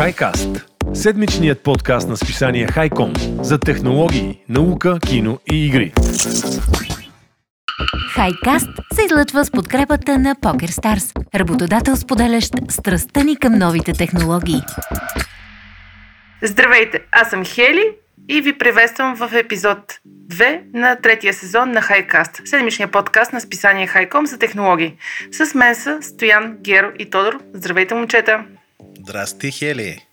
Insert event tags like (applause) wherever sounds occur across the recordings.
HiCast – седмичният подкаст на списание Хайком за технологии, наука, кино и игри. Хайкаст се излъчва с подкрепата на PokerStars, работодател споделящ страстта ни към новите технологии. Здравейте, аз съм Хели и ви приветствам в епизод 2 на третия сезон на Хайкаст, седмичния подкаст на списание Хайком за технологии. С мен са Стоян, Геро и Тодор. Здравейте, момчета! Здрасти, Хели!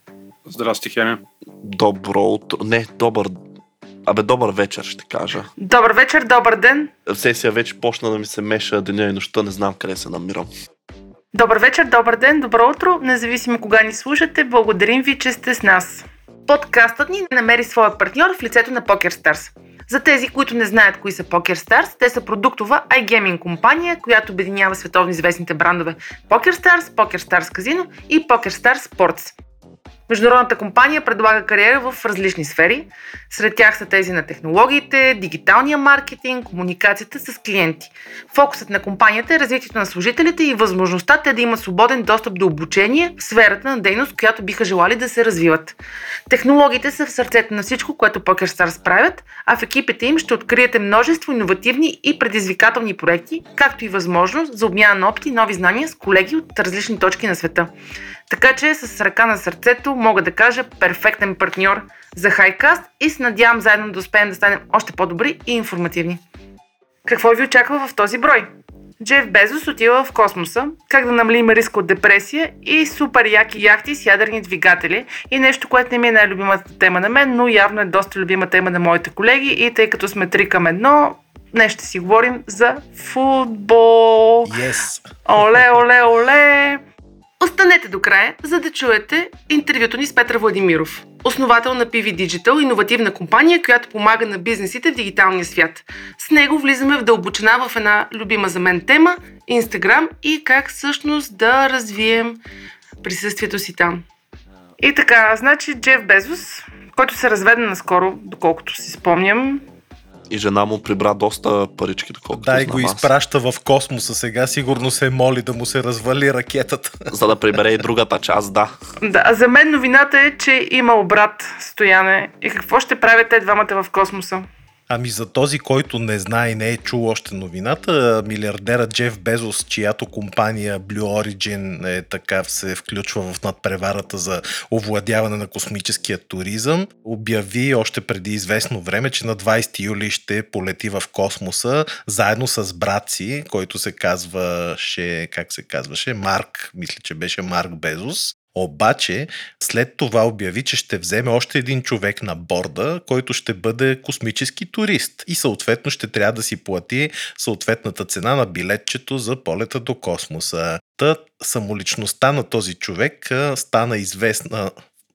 Здрасти, Хели! Добро утро. Не, добър. Абе, добър вечер, ще кажа. Добър вечер, добър ден! Сесия вече почна да ми се меша деня и нощта, не знам къде се намирам. Добър вечер, добър ден, добро утро, независимо кога ни слушате, благодарим ви, че сте с нас. Подкастът ни намери своя партньор в лицето на PokerStars. За тези, които не знаят кои са PokerStars, те са продуктова iGaming компания, която обединява световно известните брандове PokerStars, PokerStars Casino и PokerStars Sports. Международната компания предлага кариера в различни сфери. Сред тях са тези на технологиите, дигиталния маркетинг, комуникацията с клиенти. Фокусът на компанията е развитието на служителите и възможността те да имат свободен достъп до обучение в сферата на дейност, която биха желали да се развиват. Технологиите са в сърцето на всичко, което PokerStars правят, а в екипите им ще откриете множество иновативни и предизвикателни проекти, както и възможност за обмяна на опит и нови знания с колеги от различни точки на света. Така че с ръка на сърцето мога да кажа перфектен партньор за Хайкаст и се надявам заедно да успеем да станем още по-добри и информативни. Какво ви очаква в този брой? Джеф Безос отива в космоса, как да намалим риска от депресия и супер яки яхти с ядрени двигатели и нещо, което не ми е най-любимата тема на мен, но явно е доста любима тема на моите колеги и тъй като сме три към едно, днес ще си говорим за футбол. Yes. Оле, оле, оле! Останете до края, за да чуете интервюто ни с Петър Владимиров, основател на PV Digital, иновативна компания, която помага на бизнесите в дигиталния свят. С него влизаме в дълбочина в една любима за мен тема – Instagram и как всъщност да развием присъствието си там. И така, значи Джеф Безос, който се разведе наскоро, доколкото си спомням, И жена му прибра доста парички, доколкото Дай знам го аз. изпраща в космоса сега, сигурно се моли да му се развали ракетата. За да прибере и другата част, да. Да, а за мен новината е, че има обрат, Стояне. И какво ще правят те двамата в космоса? Ами за този, който не знае и не е чул още новината, милиардера Джеф Безос, чиято компания Blue Origin е така се включва в надпреварата за овладяване на космическия туризъм, обяви още преди известно време, че на 20 юли ще полети в космоса заедно с брат си, който се казваше, как се казваше, Марк, мисля, че беше Марк Безос. Обаче, след това обяви, че ще вземе още един човек на борда, който ще бъде космически турист и съответно ще трябва да си плати съответната цена на билетчето за полета до космоса. Та самоличността на този човек стана известна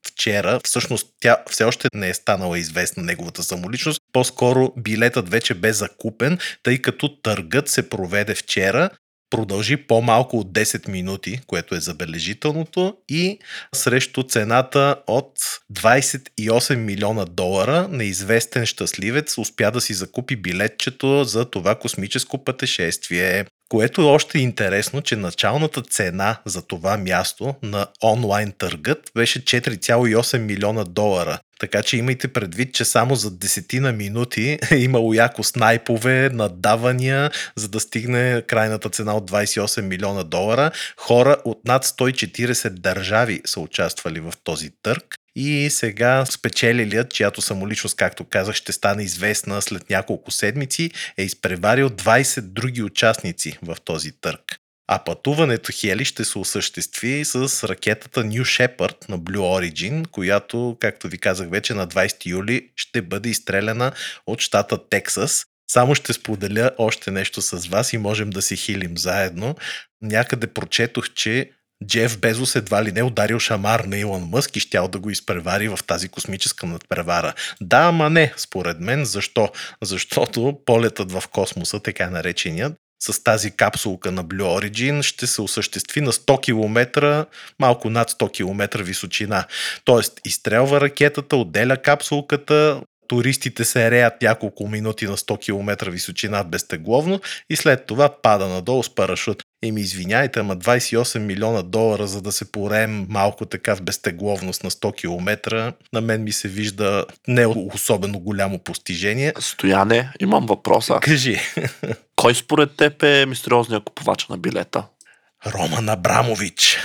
вчера. Всъщност тя все още не е станала известна неговата самоличност. По-скоро билетът вече бе закупен, тъй като търгът се проведе вчера продължи по-малко от 10 минути, което е забележителното, и срещу цената от 28 милиона долара неизвестен щастливец успя да си закупи билетчето за това космическо пътешествие. Което е още интересно, че началната цена за това място на онлайн търгът беше 4,8 милиона долара. Така че имайте предвид, че само за десетина минути (laughs) е имало яко снайпове, надавания, за да стигне крайната цена от 28 милиона долара. Хора от над 140 държави са участвали в този търг. И сега спечелилият, чиято самоличност, както казах, ще стане известна след няколко седмици, е изпреварил 20 други участници в този търг. А пътуването Хели ще се осъществи с ракетата New Shepard на Blue Origin, която, както ви казах вече, на 20 юли ще бъде изстреляна от щата Тексас. Само ще споделя още нещо с вас и можем да си хилим заедно. Някъде прочетох, че Джеф Безос едва ли не ударил шамар на Илон Мъск и щял да го изпревари в тази космическа надпревара. Да, ама не, според мен. Защо? Защото полетът в космоса, така нареченият, с тази капсулка на Blue Origin ще се осъществи на 100 км, малко над 100 км височина. Тоест, изстрелва ракетата, отделя капсулката, туристите се реят няколко минути на 100 км височина безтегловно и след това пада надолу с парашут. Еми, извиняйте, ама 28 милиона долара, за да се пореем малко така в безтегловност на 100 км, на мен ми се вижда не особено голямо постижение. Стояне, имам въпроса. Кажи, Кой според теб е мистериозният купувач на билета? Роман Абрамович.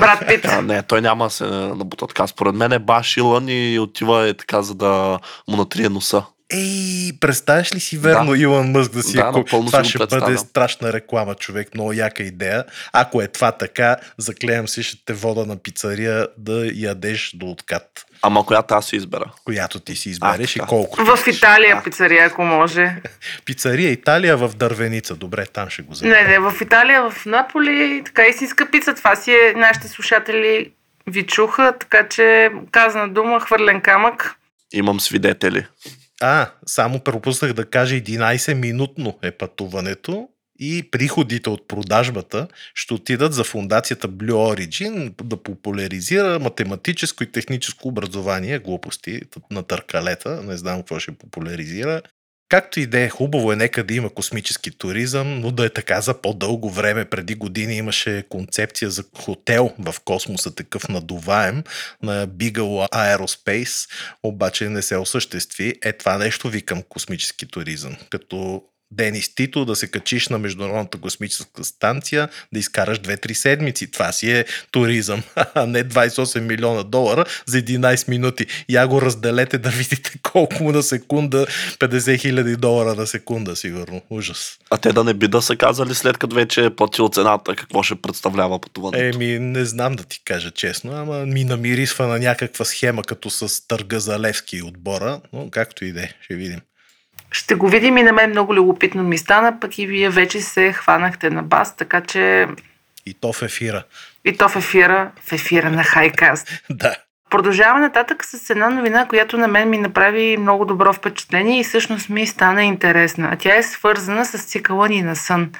Брат Пит. А, не, той няма да се набута така. Според мен е баш Илън и отива е така, за да му натрие носа. Ей, представяш ли си верно Да. Илон Мъск да си Да, ако напълно това си ще бъде страшна реклама, човек, много яка идея. Ако е това така, заклеям се, ще те вода на пицария да ядеш до откат, Ама която аз си избера. която ти си избереш и така. колко. В Италия пицария, ако може. (laughs) Пицария Италия в Дървеница. Добре, там ще го взема. Не, не, в Италия, в Наполи, така истинска пица. Това си е, нашите слушатели ви чуха, така че казана дума, хвърлен камък. Имам свидетели. А, само пропуснах да кажа 11-минутно е пътуването и приходите от продажбата ще отидат за фундацията Blue Origin да популяризира математическо и техническо образование, глупости на търкалета, не знам какво ще популяризира. Както и да е, хубаво е нека да има космически туризъм, но да е така за по-дълго време. Преди години имаше концепция за хотел в космоса, такъв надуваем на Bigelow Aerospace, обаче не се осъществи. Е това нещо викам космически туризъм. Като Денис Тито да се качиш на Международната космическа станция, да изкараш 2-3 седмици. Това си е туризъм, (laughs) а не 28 милиона долара за 11 минути. Я го разделете да видите (laughs) колко на секунда, 50 хиляди долара на секунда, сигурно. Ужас. А те да не би да са казали след като вече е платил цената, какво ще представлява пътуването. Еми, не знам да ти кажа честно, ама ми намирисва на някаква схема, като с търга за Левски отбора, но както и да е, ще видим. Ще го видим и на мен много любопитно ми стана, пък и вие вече се хванахте на бас, така че И то в ефира. и то в ефира, в ефира на Хайкаст. (laughs) Да. Продължаваме нататък с една новина, която на мен ми направи много добро впечатление и всъщност ми стана интересна. А тя е свързана с цикъла ни на сън.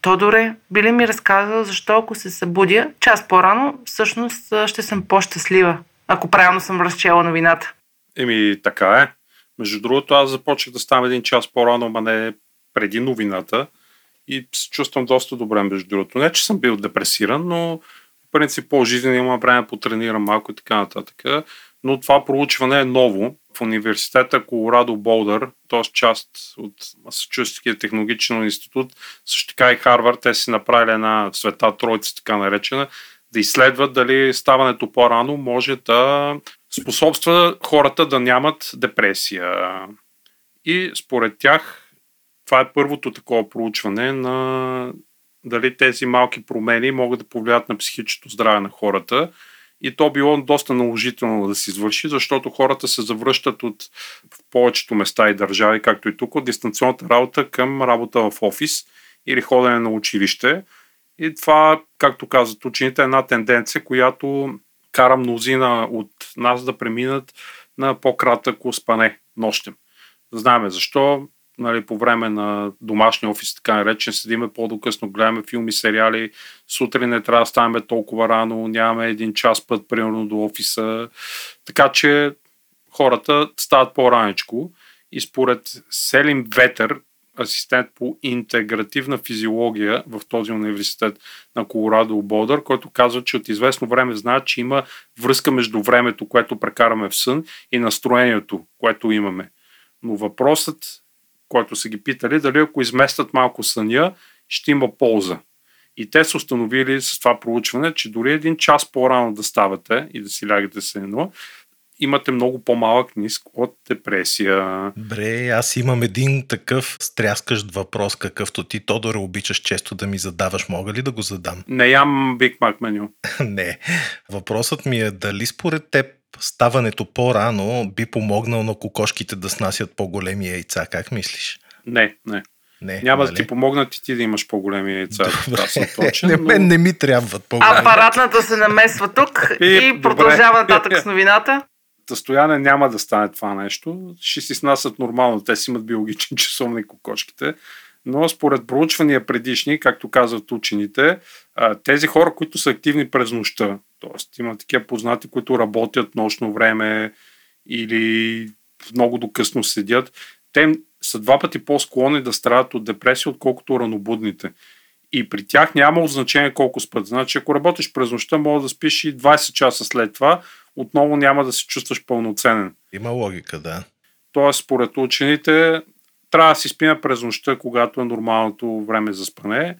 Тодоре, би ли ми разказал защо ако се събудя час по-рано, всъщност ще съм по-щастлива, ако правилно съм разчела новината. Еми, така е. Между другото, аз започнах да ставам един час по-рано, ама не преди новината и се чувствам доста добре, между другото. Не, че съм бил депресиран, но в принцип по-жизнено има време потренирам малко и така нататък. Но това проучване е ново. В университета Колорадо Болдър, т.е. част от Масачусетския технологичен институт, също така и Харвард, те си направили една света тройца, така наречена, да изследват дали ставането по-рано може да способства хората да нямат депресия. И според тях това е първото такова проучване на дали тези малки промени могат да повлият на психичното здраве на хората. И то било доста наложително да се извърши, защото хората се завръщат от в повечето места и държави, както и тук, от дистанционната работа към работа в офис или ходене на училище. И това, както казват учените, е една тенденция, която кара мнозина от нас да преминат на по-кратък спане нощем. Знаеме защо. Нали, по време на домашния офис, така наречен, седиме по-докъсно, гледаме филми, сериали, сутрин не трябва да ставаме толкова рано, нямаме един час път, примерно, до офиса. Така че хората стават по-раничко и според Селим Ветер, асистент по интегративна физиология в този университет на Колорадо Болдър, който казва, че от известно време знаят, че има връзка между времето, което прекараме в сън и настроението, което имаме. Но въпросът, който са ги питали, дали ако изместят малко съня, ще има полза. И те са установили с това проучване, че дори един час по-рано да ставате и да си лягате с едно, имате много по-малък риск от депресия. Бре, аз имам един такъв стряскащ въпрос, какъвто ти, Тодоре, обичаш често да ми задаваш. Мога ли да го задам? Не ям Big Mac меню. (laughs) Не. Въпросът ми е дали според теб ставането по-рано би помогнал на кокошките да снасят по-големи яйца. Как мислиш? Не, не. Не, Няма нали? да ти помогнат и ти да имаш по-големи яйца. Добре. Съм точен, не, но... мен не ми трябват по-големи. Апаратната се намесва тук И, и добре. продължава нататък с новината. Състояние няма да стане това нещо. Ще си снасят нормално. Те си имат биологичен (laughs) часовник кокошките. Но според проучвания предишни, както казват учените, тези хора, които са активни през нощта, т.е. има такива познати, които работят нощно време или много докъсно седят, те са два пъти по-склонни да страдат от депресия, отколкото ранобудните. И при тях няма значение колко спът. Значи, ако работиш през нощта, може да спиш и 20 часа след това, отново няма да се чувстваш пълноценен. Има логика, да. Тоест, според учените, трябва да си спиме през нощта, когато е нормалното време за спане.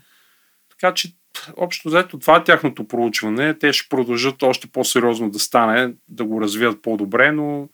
Така че, общо взето, това е тяхното проучване. Те ще продължат още по-сериозно да стане, да го развият по-добре, но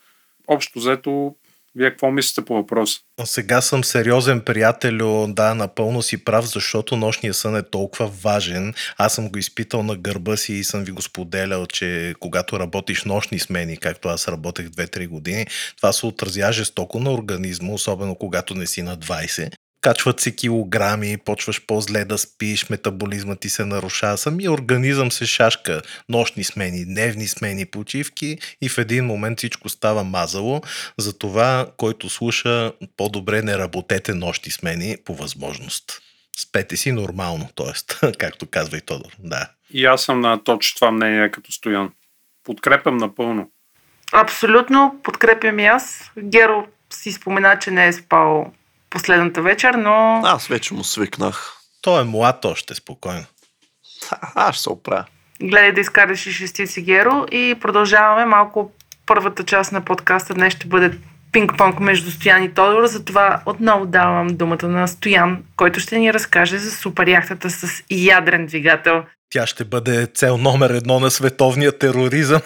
общо взето вие какво мислите по въпроса? Сега съм сериозен приятел, да, напълно си прав, защото нощния сън е толкова важен. Аз съм го изпитал на гърба си и съм ви го споделял, че когато работиш нощни смени, както аз работех 2-3 години, това се отразя жестоко на организма, особено когато не си на 20 качват се килограми, почваш по-зле да спиш, метаболизма ти се нарушава, самия организъм се шашка, нощни смени, дневни смени, почивки и в един момент всичко става мазало. Затова, който слуша, по-добре не работете нощни смени по възможност. Спете си нормално, т.е. (laughs) както казва и Тодор. Да. И аз съм на точно това мнение като Стоян. Подкрепям напълно. Абсолютно, подкрепям и аз. Геро си спомена, че не е спал последната вечер, но... Аз вече му свикнах. Той е млад още, спокойно. (laughs) Аз ще се оправя. Гледай да изкараш и шестици Геро и продължаваме малко първата част на подкаста. Днес ще бъде пинг-понг между Стоян и Тодор, затова отново давам думата на Стоян, който ще ни разкаже за супер яхтата с ядрен двигател. Тя ще бъде цел номер едно на световния тероризъм.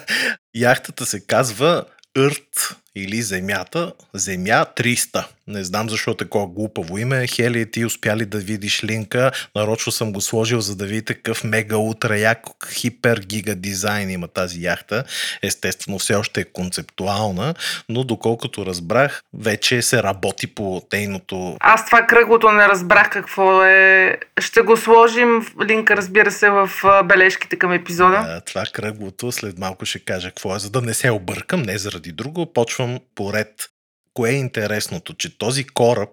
(laughs) Яхтата се казва Earth или Земята, Земя 300. Не знам защо е такова глупаво име. Хели, ти успя ли да видиш линка? Нарочно съм го сложил, за да видите какъв мега утра як хипер гига дизайн има тази яхта. Естествено, все още е концептуална, но доколкото разбрах, вече се работи по тейното. Аз това кръглото не разбрах какво е. Ще го сложим линка, разбира се, в бележките към епизода. А, това кръглото след малко ще кажа какво е, за да не се объркам, не заради друго. Почвам поред кое е интересното, че този кораб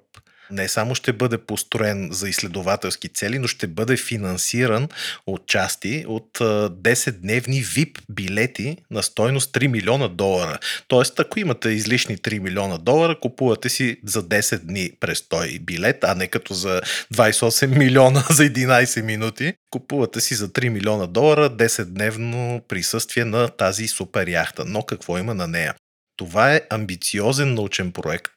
не само ще бъде построен за изследователски цели, но ще бъде финансиран от части от 10-дневни VIP билети на стойност 3 милиона долара. Тоест, ако имате излишни 3 милиона долара, купувате си за 10 дни престой билет, а не като за 28 (laughs) милиона за 11 минути. Купувате си за 3 милиона долара 10-дневно присъствие на тази супер яхта. Но какво има на нея? Това е амбициозен научен проект,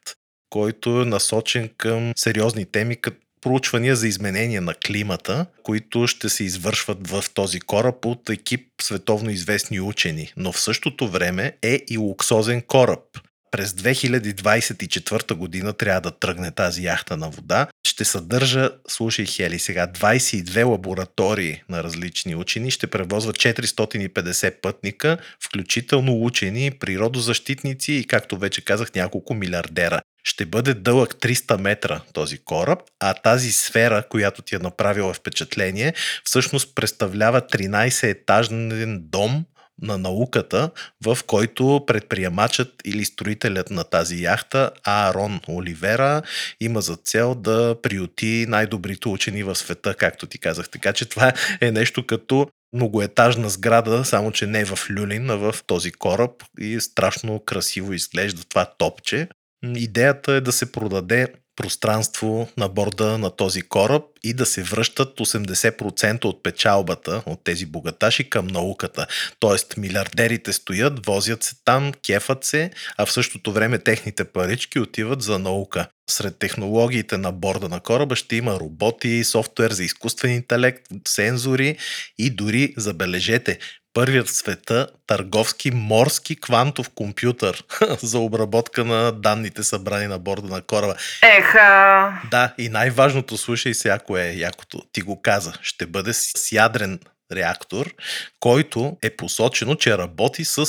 който е насочен към сериозни теми, като проучвания за изменение на климата, които ще се извършват в този кораб от екип световно известни учени. Но в същото време е и луксозен кораб. През 2024 година трябва да тръгне тази яхта на вода. Ще съдържа, слушай Хели, сега 22 лаборатории на различни учени, ще превозва 450 пътника, включително учени, природозащитници и, както вече казах, няколко милиардера. Ще бъде дълъг 300 метра този кораб, а тази сфера, която ти е направила впечатление, всъщност представлява 13-етажен дом, на науката, в който предприемачът или строителят на тази яхта, Аарон Оливера, има за цел да приюти най-добрите учени в света, както ти казах. Така че това е нещо като многоетажна сграда, само че не в люлин, а в този кораб и страшно красиво изглежда това топче. Идеята е да се продаде пространство на борда на този кораб и да се връщат 80% от печалбата от тези богаташи към науката. Тоест милиардерите стоят, возят се там, кефат се, а в същото време техните парички отиват за наука. Сред технологиите на борда на кораба ще има роботи, софтуер за изкуствен интелект, сензори и дори, забележете, първият в света търговски морски квантов компютър (laughs) за обработка на данните събрани на борда на кораба. Еха! Да, и най-важното, слушай се, ако е якото, ти го каза, ще бъде с ядрен реактор, който е посочено, че работи с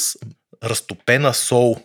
разтопена сол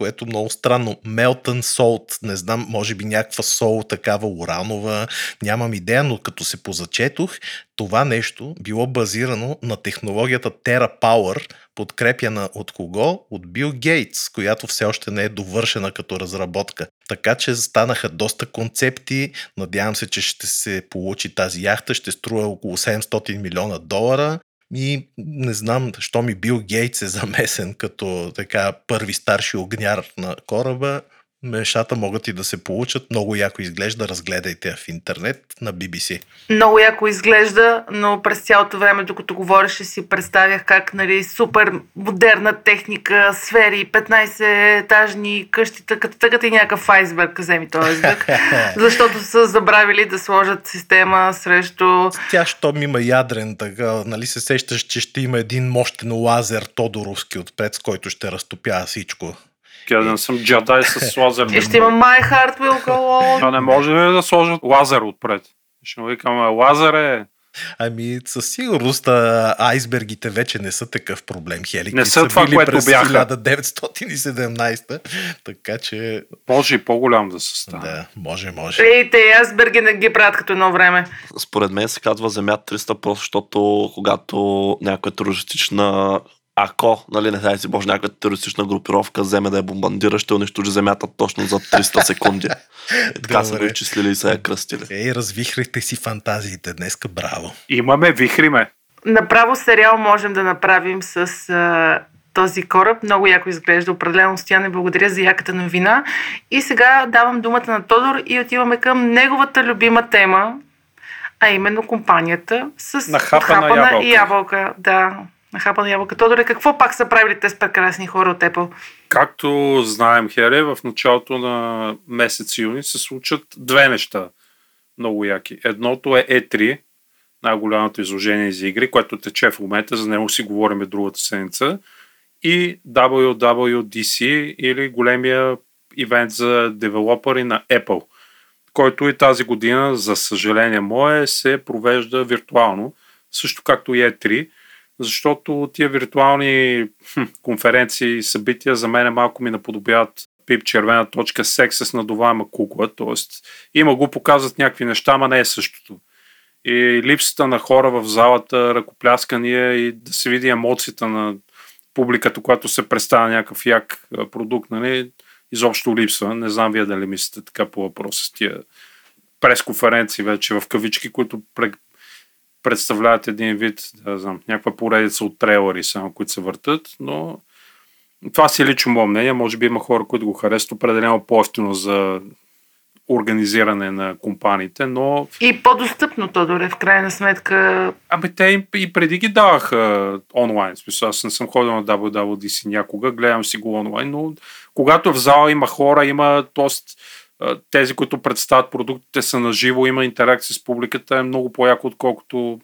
което много странно. Melton Salt, не знам, може би някаква сол, такава уранова, нямам идея, но като се позачетох, това нещо било базирано на технологията TerraPower, подкрепяна от кого? От Бил Гейтс, която все още не е довършена като разработка. Така че станаха доста концепти. Надявам се, че ще се получи тази яхта. Ще струва около 700 милиона долара. И не знам, защо ми Бил Гейтс е замесен като така първи старши огняр на кораба. Нещата могат и да се получат. Много яко изглежда, разгледайте в интернет на BBC. Много яко изглежда, но през цялото време, докато говореше, си представях как нали, супер модерна техника, сфери, 15-етажни къщи, тъкат, тъкат и някакъв айсберг, вземи този айсберг, (laughs) защото са забравили да сложат система срещу... Тя, щом има ядрен, така, нали се сещаш, че ще има един мощен лазер Тодоровски отпред, с който ще разтопява всичко. Я да не съм джадай с лазер. И ще има My Heart Will Go On. А не може ли да сложат лазер отпред? Ще му викаме, лазер е... Ами, със сигурност а, айсбергите вече не са такъв проблем. Хелики Не са това, били което през бяха. 1917, така че Може и по-голям да се стане. да, може, може. Ей, те айсберги не ги правят като едно време. Според мен се казва Земя 300, просто защото когато някоя терористична ако, нали, не дай си Боже, някаква терористична групировка вземе да я бомбандира, ще унищожи земята точно за 300 (laughs) секунди. Е, така са го изчислили и са я кръстили. Ей, развихрихте си фантазиите днеска, браво. Имаме, вихриме. Направо сериал можем да направим с а, този кораб. Много яко изглежда. Определено Стояне, благодаря за яката новина. И сега давам думата на Тодор и отиваме към неговата любима тема, а именно компанията с Нахапана отхапана ябълка. ябълка. Да, нахапана ябълка. Тодоре, какво пак са правили те с прекрасни хора от Apple? Както знаем, Хере, в началото на месец юни се случат две неща много яки. Едното е E3, най-голямото изложение за игри, което тече в момента, за него си говорим другата седмица, и WWDC или големия ивент за девелопери на Apple, който и тази година, за съжаление мое, се провежда виртуално, също както и E3, защото тия виртуални хм, конференции събития за мен малко ми наподобяват пип червена точка секс с надуваема кукла, т.е. има го показват някакви неща, ама не е същото. И липсата на хора в залата, ръкопляскания и да се види емоцията на публиката, когато се представя някакъв як продукт, нали, изобщо липсва. Не знам вие дали мислите така по въпроса с тия пресконференции вече в кавички, които представляват един вид, да знам, някаква поредица от трейлери само, които се въртат, но това си е лично мое мнение. Може би има хора, които го харесват определено по-ефтино за организиране на компаниите, но И по-достъпно, Тодоре, в крайна сметка. Абе, те и преди ги даваха онлайн. Смисъл, аз не съм ходил на WWDC някога, гледам си го онлайн, но когато в зала има хора, има тост, тези, които представят продуктите са на живо, има интеракция с публиката, е много по-яко, отколкото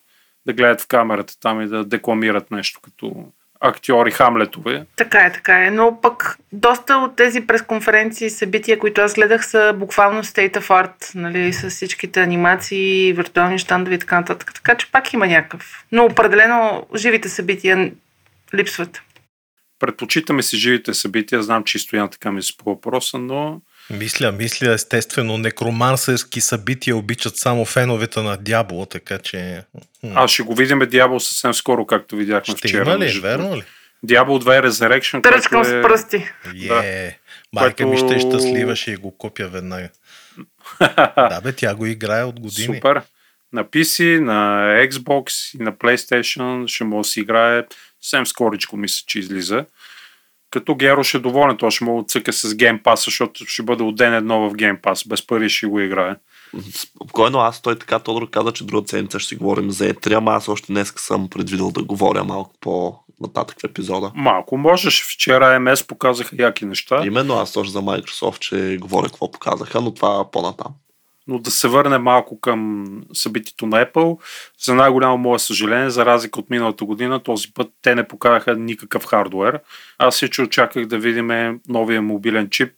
да гледат в камерата там и да декламират нещо като актьори Хамлетове. Така е, така е. Но пък доста от тези пресконференции и събития, които аз гледах, са буквално state of art, нали, с всичките анимации, виртуални щандове и така нататък. Така че пак има някакъв. Но определено живите събития липсват. Предпочитаме си живите събития, знам, че и Стоян така ми се по въпроса, но Мисля, мисля, естествено, некромансерски събития обичат само феновете на Дявола, така че... аз ще го видим Дявол съвсем скоро, както видяхме Ще вчера. има ли? между. Верно ли? Дявол 2 Resurrection, Тръчкам което с е... пръсти. Е, майка ми ще е Което- щастлива, ще го купя веднага. (laughs) Да, бе, тя го играе от години. Супер. На PC, на Xbox и на PlayStation ще може да си играе съвсем скоричко, мисля, че излиза. Като Геро ще е доволен, той ще мога да цъка с Pass, защото ще бъде от ден едно в Pass. Без пари ще го играе. Спокойно, аз той така Тодор каза, че друга седмица ще си говорим за E3, ама аз още днес съм предвидел да говоря малко по-нататък в епизода. Малко можеш. Вчера МС показаха яки неща, Именно аз точно за Microsoft, че говоря какво показаха, но това по-натам. Но да се върне малко към събитието на Apple. За най-голямо мое съжаление, за разлика от миналата година, този път те не показаха никакъв хардуер. Аз се че очаквах да видим новия мобилен чип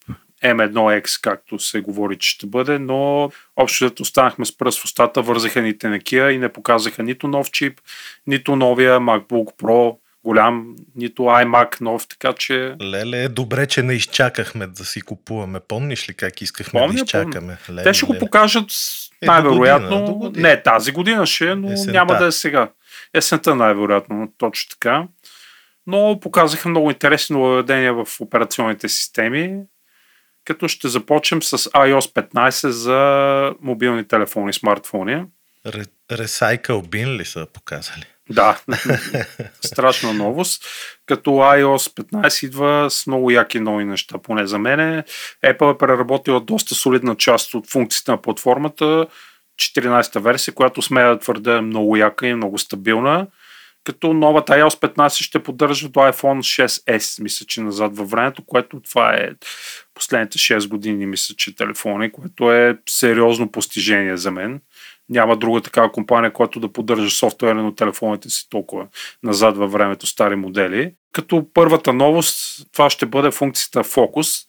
M1X, както се говори, че ще бъде, но общо взето останахме с пръст в устата, вързаха ни тенакия и не показаха нито нов чип, нито новия MacBook Pro голям, нито iMac нов, така че Леле, добре, че не изчакахме да си купуваме. Помниш ли как искахме Помня, да изчакаме? Леле, те ще го леле. покажат Е, най-вероятно. до година. Не, тази година ще е, но Есента. няма да е сега. Есента най-вероятно, точно така. Но показаха много интересни нововведения в операционните системи, като ще започнем с iOS 15 за мобилни телефони, смартфони. Ре- Recycle Bin ли са показали? Да, страшна новост. Като iOS 15 идва с много яки нови неща, поне за мене. Apple е преработила доста солидна част от функциите на платформата. 14-та версия, която смея да твърда е много яка и много стабилна. Като новата iOS 15 ще поддържа до iPhone 6s, мисля, че назад във времето, което това е последните 6 години, мисля, че телефони, което е сериозно постижение за мен няма друга такава компания, която да поддържа софтуера на телефоните си толкова назад във времето стари модели. Като първата новост, това ще бъде функцията Focus.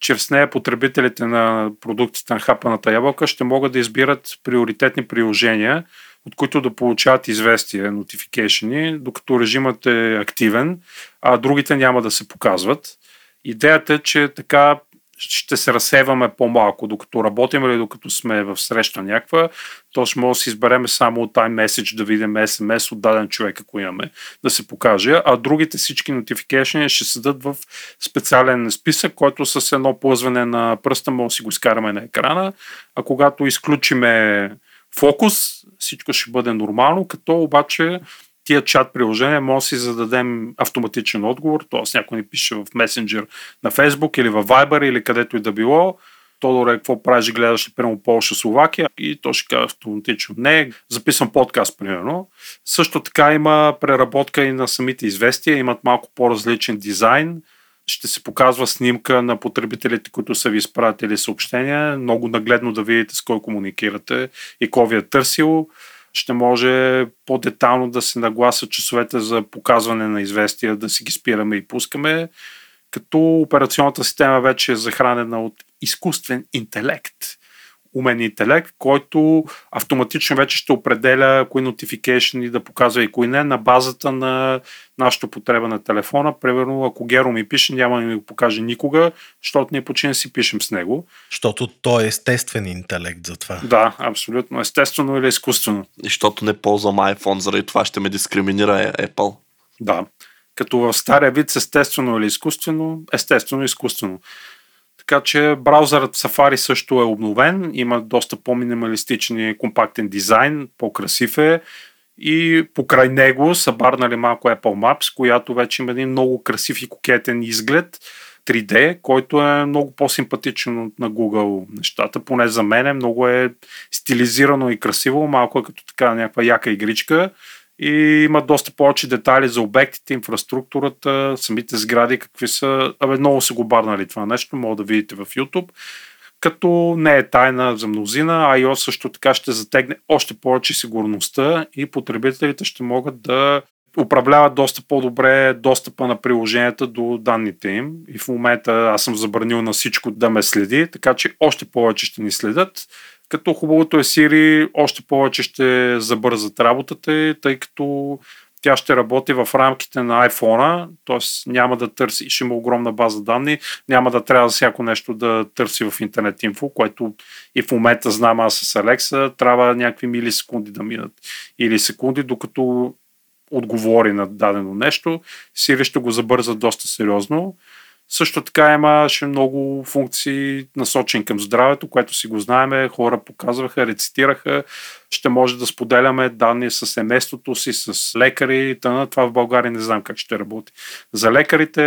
Чрез нея потребителите на продуктите на хапаната ябълка ще могат да избират приоритетни приложения, от които да получават известия, notification, докато режимът е активен, а другите няма да се показват. Идеята е, че така ще се разсеваме по-малко, докато работим или докато сме в среща някаква, то ще може да си избереме само от iMessage да видим SMS от даден човек, ако имаме, да се покаже, а другите всички notification ще седат в специален списък, който с едно плъзване на пръста може да си го изкараме на екрана, а когато изключиме фокус, всичко ще бъде нормално, като обаче тия чат приложения може да си зададем автоматичен отговор, т.е. някой ни пише в месенджер на Facebook или в Viber или където и да било, Тодоре, какво правиш, гледаш ли прямо Полша, Словакия и то ще каже автоматично. Не, записвам подкаст, примерно. Също така има преработка и на самите известия, имат малко по-различен дизайн. Ще се показва снимка на потребителите, които са ви изпратили съобщения. Много нагледно да видите с кой комуникирате и кой ви е търсил ще може по-детално да се нагласят часовете за показване на известия, да си ги спираме и пускаме, като операционната система вече е захранена от изкуствен интелект умен интелект, който автоматично вече ще определя кои notification да показва и кои не на базата на нашата потреба на телефона. Примерно, ако Геро ми пише, няма да ми го покаже никога, защото ние почина си пишем с него. Защото той е естествен интелект за това. Да, абсолютно. Естествено или изкуствено. И защото не ползвам iPhone, заради това ще ме дискриминира Apple. Да. Като в стария вид естествено или изкуствено, естествено изкуствено. Така че браузърът Safari също е обновен, има доста по-минималистичен и компактен дизайн, по-красив е. И покрай него са барнали малко Apple Maps, която вече има един много красив и кокетен изглед 3D, който е много по-симпатичен от на Google нещата, поне за мен е много е стилизирано и красиво, малко е като така някаква яка игричка и има доста повече детайли за обектите, инфраструктурата, самите сгради, какви са. Абе, много са го барнали това нещо, мога да видите в YouTube. Като не е тайна за мнозина, iOS също така ще затегне още повече сигурността и потребителите ще могат да управляват доста по-добре достъпа на приложенията до данните им. И в момента аз съм забранил на всичко да ме следи, така че още повече ще ни следят. Като хубавото е Siri още повече ще забързат работата, тъй като тя ще работи в рамките на iPhone, т.е. няма да търси, ще има огромна база данни, няма да трябва всяко нещо да търси в интернет инфо, което и в момента знам аз с Alexa, трябва някакви милисекунди да минат или секунди, докато отговори на дадено нещо. Siri ще го забърза доста сериозно. Също така имаше много функции насочени към здравето, което си го знаеме. Хора показваха, рецитираха. Ще може да споделяме данни с семейството си, с лекари. Тъна. Това в България не знам как ще работи. За лекарите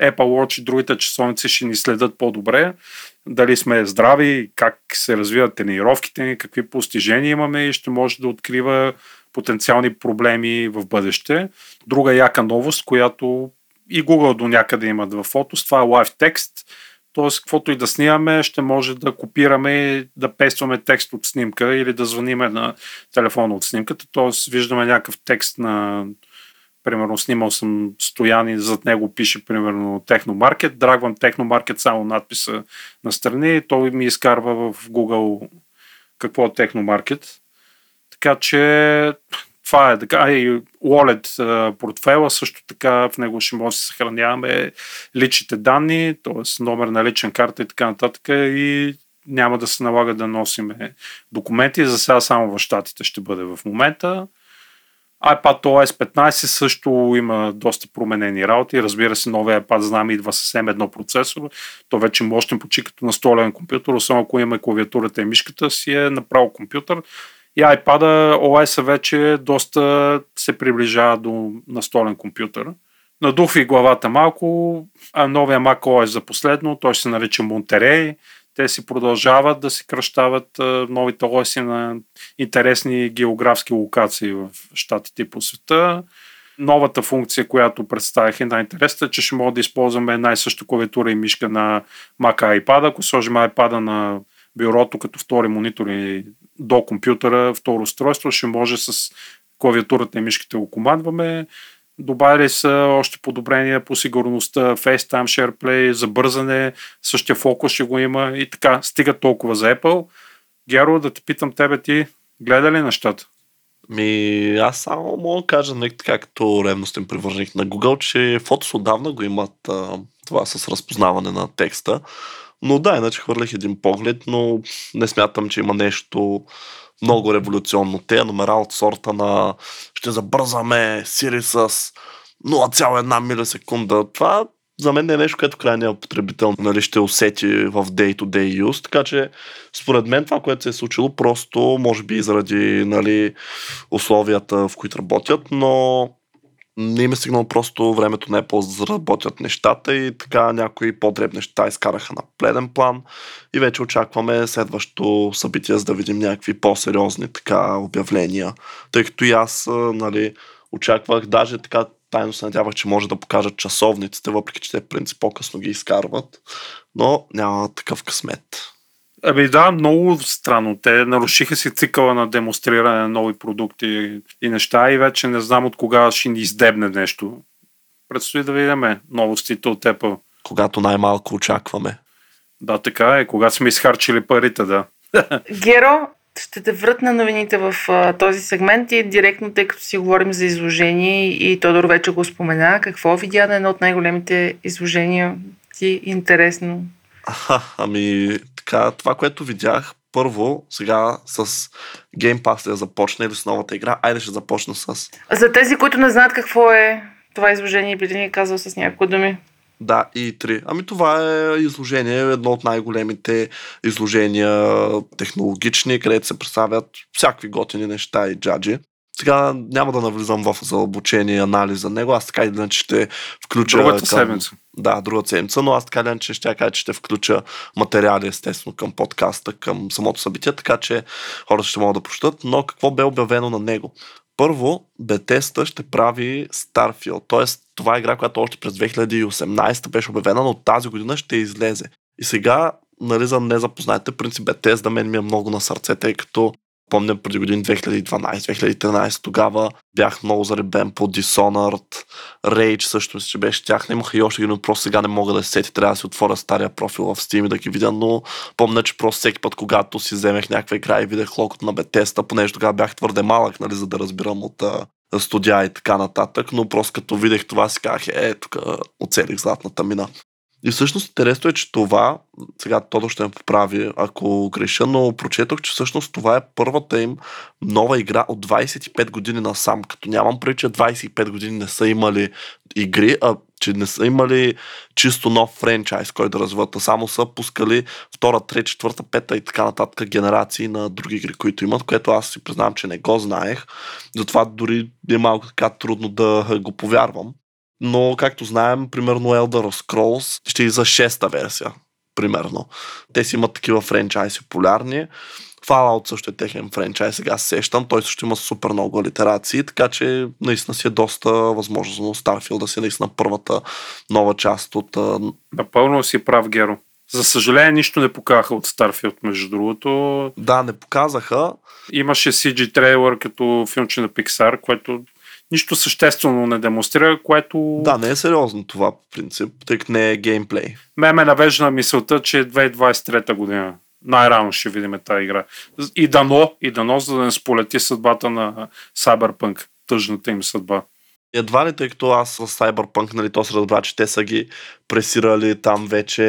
Apple Watch и другите часовници ще ни следят по-добре. Дали сме здрави, как се развиват тренировките ни, какви постижения имаме и ще може да открива потенциални проблеми в бъдеще. Друга яка новост, която и Google до някъде имат в фото, това е Live Text, т.е. каквото и да снимаме, ще може да копираме, да пестваме текст от снимка или да звъниме на телефона от снимката, т.е. виждаме някакъв текст на примерно снимал съм Стоян и зад него пише примерно Техномаркет, драгвам Техномаркет само надписа на страни и той ми изкарва в Google какво е Техномаркет. Така че това е така. И Wallet портфела също така в него ще може да съхраняваме личните данни, т.е. номер на личен карта и така нататък и няма да се налага да носиме документи. За сега само в щатите ще бъде в момента. iPad OS 15 също има доста променени работи. Разбира се, новия iPad знаме идва с M1 процесор. То вече мощен почти като настолен компютър, особено ако имаме клавиатурата и мишката си е направо компютър И iPad OS вече доста се приближава до настолен компютър. Надухви главата малко, а новия Mac OS за последно, той се нарича Monterey. Те си продължават да се кръщават новите оси на интересни географски локации в щатите и по света. Новата функция, която представих е най-интересната, че ще мога да използваме една и съща клавиатура и мишка на Mac iPad. Ако сложим iPad на бюрото като втори монитор и до компютъра, второ устройство, ще може с клавиатурата и мишката го командваме. Добавили са още подобрения по сигурността, FaceTime, SharePlay, забързане, същия фокус ще го има и така. Стига толкова за Apple. Геро, да те питам тебе ти, гледа ли нещата? Ми, аз само мога да кажа, нали, така като ревностен привърженик на Google, че фотос отдавна го имат а, това с разпознаване на текста. Но да, иначе хвърлях един поглед, но не смятам, че има нещо много революционно. Те номера от сорта на ще забързаме Siri с 0,1 милисекунда. Това за мен не е нещо, което крайният потребител нали, ще усети в day-to-day use, така че според мен това, което се е случило, просто може би заради нали, условията, в които работят, но не им е стигнало просто времето не е по да работят нещата и така някои по-дребни неща изкараха на пледен план и вече очакваме следващото събитие, за да видим някакви по-сериозни така обявления. Тъй като и аз нали, очаквах, даже така тайно се надявах, че може да покажат часовниците, въпреки че те принцип по-късно ги изкарват, но няма такъв късмет. Ами да, много странно. Те нарушиха си цикъла на демонстриране на нови продукти и неща и вече не знам от кога ще ни издебне нещо. Предстои да видим новостите от Apple. Когато най-малко очакваме. Да, така е. Кога сме изхарчили парите, да. (laughs) Геро, ще те вратна новините в а, този сегмент и директно, тъй като си говорим за изложение и Тодор вече го спомена, какво видя на едно от най-големите изложения ти интересно? Аха, ами така, това, което видях, първо, сега с Game Pass да започне или с новата игра, айде ще започна с... За тези, които не знаят какво е това изложение, би ли ни казал с някои думи? Да, и три. Ами това е изложение, едно от най-големите изложения технологични, където се представят всякакви готини неща и джаджи. Сега няма да навлизам в задълбочение анализ за него. Аз така или иначе ще включа... Другата към... седмица. Да, другата седмица, но аз така или иначе ще кажа, че ще включа материали, естествено, към подкаста, към самото събитие, така че хората ще могат да прочитат. Но какво бе обявено на него? Първо, Bethesda ще прави Starfield, т.е. това е игра, която още през 2018 беше обявена, но тази година ще излезе. И сега, нали, за незапознатите, принцип Bethesda мен ми е много на сърце, тъй като Помня преди години 2012-2013, тогава бях много заребен по Dishonored, Rage също мисля, че беше тях. Имаха и още един въпрос, сега не мога да се сети, трябва да си отворя стария профил в Steam и да ги видя, но помня, че просто всеки път, когато си вземех някаква игра и видях локото на Бетеста, понеже тогава бях твърде малък, нали, за да разбирам от студия и така нататък, но просто като видях това си казах, е, тук оцелих златната мина. И всъщност интересно е, че това, сега Тодо ще ме поправи, ако греша, но прочетох, че всъщност това е първата им нова игра от 25 години насам. Като нямам преди, че 25 години не са имали игри, а че не са имали чисто нов франчайз, който да развиват, а само са пускали втора, трета, четвърта, пета и така нататък генерации на други игри, които имат, което аз си признавам, че не го знаех. Затова дори е малко така трудно да го повярвам но както знаем, примерно Elder Scrolls ще и за шеста версия, примерно. Те си имат такива франчайзи популярни. Fallout също е техен франчайз, сега се сещам. Той също има супер много алитерации, така че наистина си е доста възможно Starfield да си е наистина първата нова част от... Напълно си прав, Геро. За съжаление, нищо не показаха от Starfield, между другото. Да, не показаха. Имаше CG трейлър като филмче на Pixar, което нищо съществено не демонстрира, което... Да, не е сериозно това по принцип, тъй като не е геймплей. Ме ме навежда на мисълта, че 2023 година най-рано ще видим тази игра. И дано, и дано, за да не сполети съдбата на Cyberpunk, тъжната им съдба. Едва ли, тъй като аз с Cyberpunk, нали, то се разбра, че те са ги пресирали там вече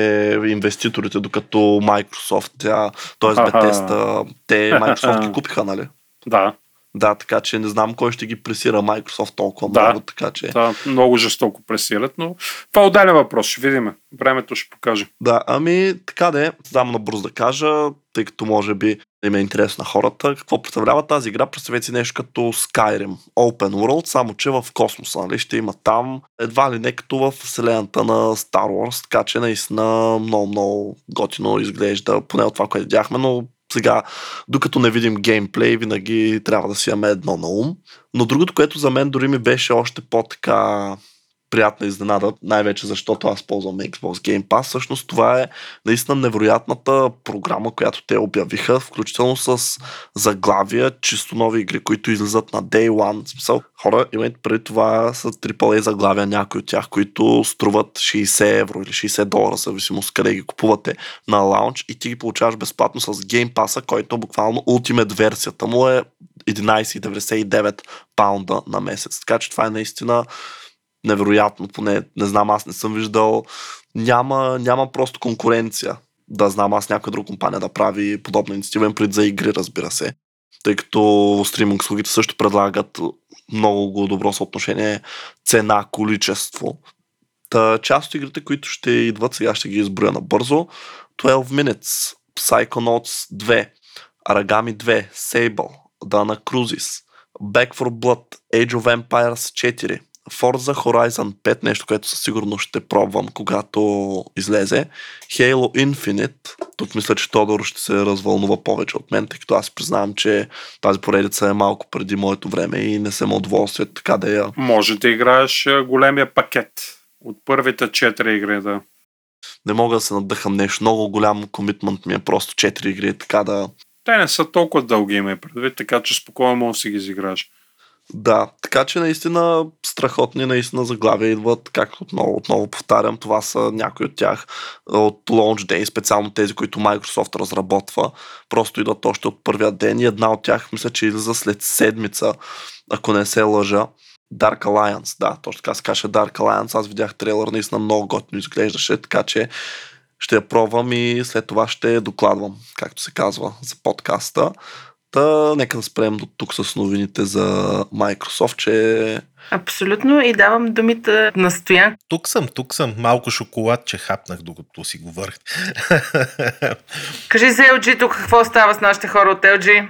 инвеститорите, докато Microsoft, тя, т.е. Bethesda, те (laughs) Microsoft ги купиха, нали? Да. Да, така че не знам кой ще ги пресира Microsoft толкова да, много, така че... Да, много жестоко пресират, но това е отделен въпрос, ще видим. Времето ще покаже. Да, ами така да е, само набързо да кажа, тъй като може би им е интересно на хората. Какво представлява тази игра? Представете си нещо като Skyrim, Open World, само че в космоса. Нали? Ще има там едва ли не като в вселената на Star Wars, така че наистина много, много готино изглежда, поне от това, което видяхме, но сега, докато не видим геймплей, винаги трябва да си имаме едно на ум. Но другото, което за мен дори ми беше още по-така приятна изненада, най-вече защото аз ползвам Xbox Game Pass. Всъщност това е наистина невероятната програма, която те обявиха, включително с заглавия, чисто нови игри, които излизат на Day One. В смисъл, хора, имайте преди това са AAA заглавия, някои от тях, които струват 60 евро или 60 долара, зависимост къде ги купувате на лаунч и ти ги получаваш безплатно с Game Pass, който буквално ултимет версията му е 11,99 паунда на месец. Така че това е наистина невероятно, поне не знам, аз не съм виждал. Няма, няма просто конкуренция. Да знам аз някоя друга компания да прави подобна инициатива, пред за игри, разбира се. Тъй като стриминг услугите също предлагат много добро съотношение цена-количество. Та, част от игрите, които ще идват, сега ще ги изброя набързо. 12 Minutes, Psychonauts 2, Aragami 2, Sable, Dana Cruises, Back for Blood, Age of Empires 4, Forza Horizon 5, нещо, което със сигурност ще пробвам, когато излезе. Halo Infinite, тук мисля, че Тодор ще се развълнува повече от мен, тъй като аз признавам, че тази поредица е малко преди моето време и не съм удоволствие така да я... Може да играеш големия пакет от първите четири игри, да. Не мога да се надъхам нещо. Много голям комитмент ми е просто четири игри, така да... Те не са толкова дълги, има предвид, така че спокойно може да си ги изиграш. Да, така че наистина страхотни наистина заглавия идват, както отново, отново повтарям, това са някои от тях от Launch Day, специално тези, които Microsoft разработва, просто идват още от първия ден и една от тях мисля, че излиза след седмица, ако не се лъжа. Dark Alliance, да, точно така се каже Dark Alliance, аз видях трейлър, наистина много готино изглеждаше, така че ще я пробвам и след това ще докладвам, както се казва, за подкаста. Та, нека да спрем до тук с новините за Microsoft, че... Абсолютно и давам думите на Стоян. Тук съм, тук съм. Малко шоколад, че хапнах докато си говорих. Кажи за LG тук какво става с нашите хора от LG?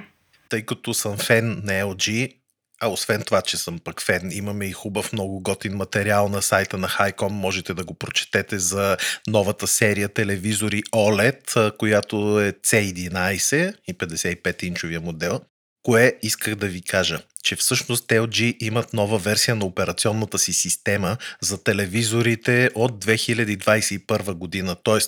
Тъй като съм фен на LG, а освен това, че съм пък фен, имаме и хубав, много готин материал на сайта на Highcom. Можете да го прочетете за новата серия телевизори OLED, която е C11 и 55-инчовия модел. Кое исках да ви кажа? Че всъщност LG имат нова версия на операционната си система за телевизорите от 2021 година, т.е.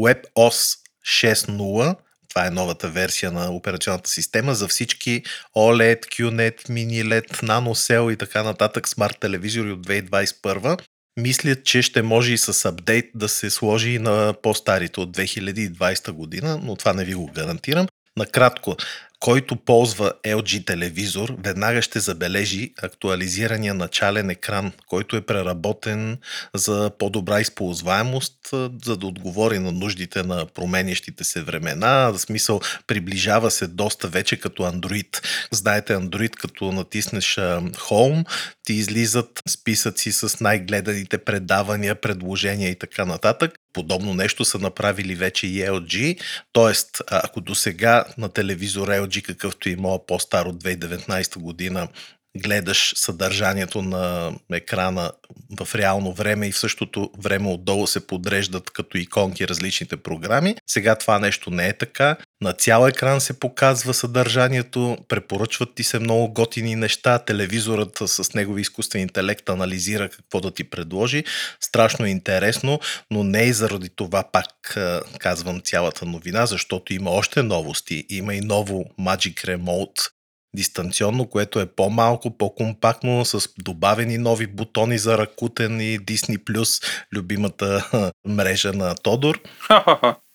WebOS 6.0 това е новата версия на операционната система за всички OLED, QNET, Mini LED, NanoCell и така нататък смарт телевизори от 2021. Мислят, че ще може и с апдейт да се сложи и на по-старите от 2020 година, но това не ви го гарантирам. Накратко, който ползва LG телевизор, веднага ще забележи актуализирания начален екран, който е преработен за по-добра използваемост, за да отговори на нуждите на променящите се времена. В смисъл, приближава се доста вече като Android. Знаете, Android, като натиснеш Home, ти излизат списъци с най-гледаните предавания, предложения и така нататък. Подобно нещо са направили вече и LG. Тоест, ако до сега на телевизор LG, какъвто и моя по-стар от 2019 година, гледаш съдържанието на екрана в реално време и в същото време отдолу се подреждат като иконки различните програми. Сега това нещо не е така. На цял екран се показва съдържанието, препоръчват ти се много готини неща, телевизорът с негови изкуствен интелект анализира какво да ти предложи. Страшно интересно, но не и заради това пак казвам цялата новина, защото има още новости. Има и ново Magic Remote, дистанционно, което е по-малко, по-компактно, с добавени нови бутони за Rakuten и Disney+, любимата мрежа на Тодор.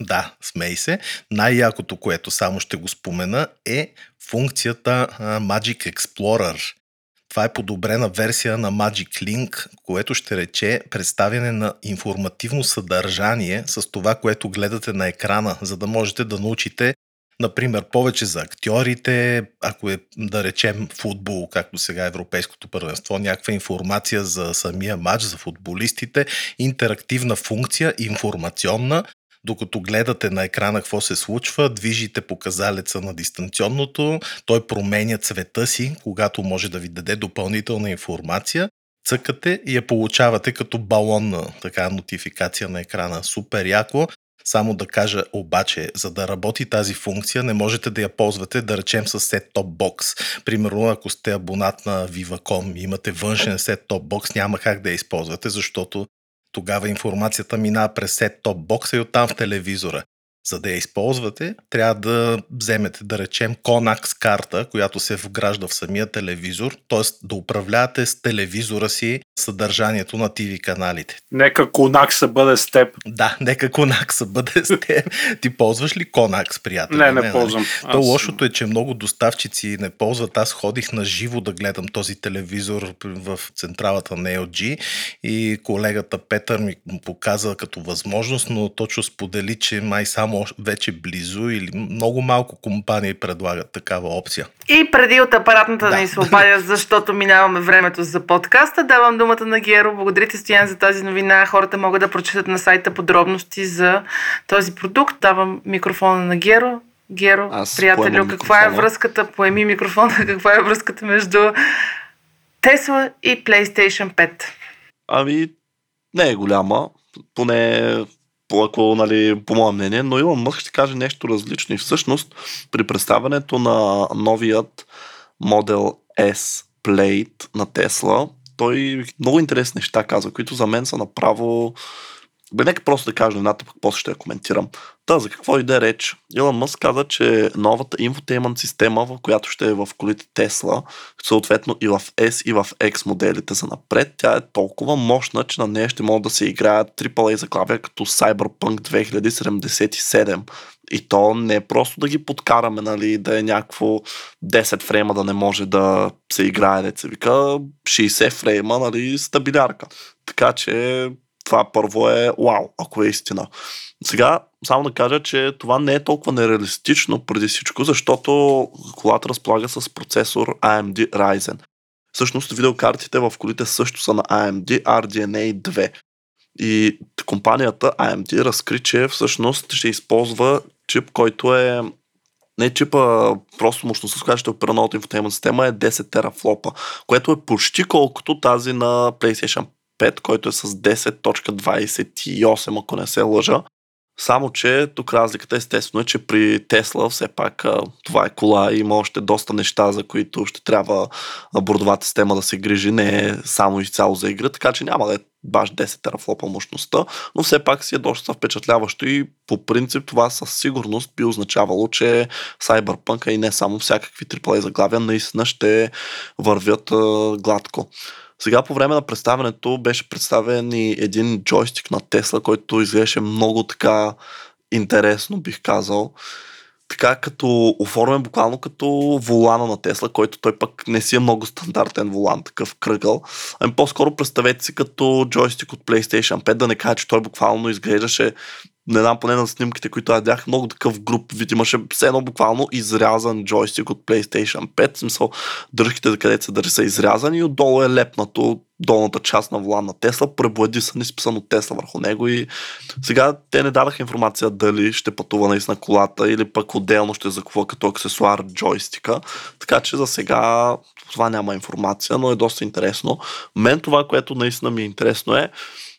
да, смей се. Най-якото, което само ще го спомена, е функцията Magic Explorer. Това е подобрена версия на Magic Link, което ще рече представяне на информативно съдържание с това, което гледате на екрана, за да можете да научите например, повече за актьорите, ако е, да речем, футбол, както сега Европейското първенство, някаква информация за самия матч, за футболистите, интерактивна функция, информационна, докато гледате на екрана какво се случва, движите показалеца на дистанционното, той променя цвета си, когато може да ви даде допълнителна информация цъкате и я получавате като балонна така нотификация на екрана. Супер яко. Само да кажа обаче, за да работи тази функция, не можете да я ползвате, да речем, с сет-топ бокс. Примерно, ако сте абонат на Viva.com и имате външен сет-топ бокс, няма как да я използвате, защото тогава информацията минава през сет-топ бокса и оттам в телевизора. За да я използвате, трябва да вземете, да речем, Conax карта, която се вгражда в самия телевизор, т.е. да управлявате с телевизора си съдържанието на TV каналите. Нека Конакса бъде с теб. Да, нека Конакса бъде с теб. Ти ползваш ли Конакс, приятел? Не, не, не ползвам. Нали? То лошото е, че много доставчици не ползват. Аз ходих на живо да гледам този телевизор в централата на LG и колегата Петър ми показа като възможност, но точно сподели, че май само вече близо или много малко компании предлагат такава опция. И преди от апаратната да. ни се обадя, защото минаваме времето за подкаста, давам думата на Геро. Благодарите, Стоян, за тази новина. Хората могат да прочитат на сайта подробности за този продукт. Давам микрофона на Геро. Геро, Аз приятелю, каква е връзката, поеми микрофона, (laughs) каква е връзката между Тесла и PlayStation 5? Ами, не е голяма. Поне по, ако, нали, по мое мнение, но Илон Мъск ще каже нещо различно. И всъщност при представянето на новият Model S Plate на Тесла, той много интересни неща казва, които за мен са направо бе, нека просто да кажа новината, пък после ще я коментирам. Та, за какво иде реч? Илон Мъск каза, че новата инфотеймент система, в която ще е в колите Тесла, съответно и в S и в X моделите за напред, тя е толкова мощна, че на нея ще могат да се играят AAA заглавия като Cyberpunk 2077. И то не е просто да ги подкараме, нали, да е някакво 10 фрейма да не може да се играе, деца вика, 60 фрейма, нали, стабилярка. Така че това първо е вау, ако е истина. Сега, само да кажа, че това не е толкова нереалистично преди всичко, защото колата разполага с процесор AMD Ryzen. Всъщност видеокартите в колите също са на AMD RDNA 2. И компанията AMD разкри, че всъщност ще използва чип, който е не чипа, просто мощността, с която ще опира новата инфотеймент система е 10 терафлопа, което е почти колкото тази на PlayStation 5, който е с 10.28, ако не се лъжа. Само, че тук разликата естествено е, че при Тесла все пак това е кола и има още доста неща, за които ще трябва бордовата система да се грижи, не е само изцяло за игра, така че няма да е баш 10 терафлопа мощността, но все пак си е доста впечатляващо и по принцип това със сигурност би означавало, че Cyberpunk и не само всякакви AAA заглавия наистина ще вървят гладко. Сега по време на представянето беше представен и един джойстик на Тесла, който изглеждаше много така интересно, бих казал. Така като оформен буквално като волана на Тесла, който той пък не си е много стандартен волан, такъв кръгъл. Ами по-скоро представете си като джойстик от PlayStation 5, да не кажа, че той буквално изглеждаше не знам, поне на снимките, които аз бях много такъв груп вид, имаше все едно буквално изрязан джойстик от PlayStation 5, в смисъл дръжките, където се държи са изрязани и отдолу е лепнато долната част на волан на Тесла, преблади са изписано Тесла върху него и сега те не дадаха информация дали ще пътува наистина колата или пък отделно ще закупва като аксесуар джойстика, така че за сега това няма информация, но е доста интересно. Мен това, което наистина ми е интересно е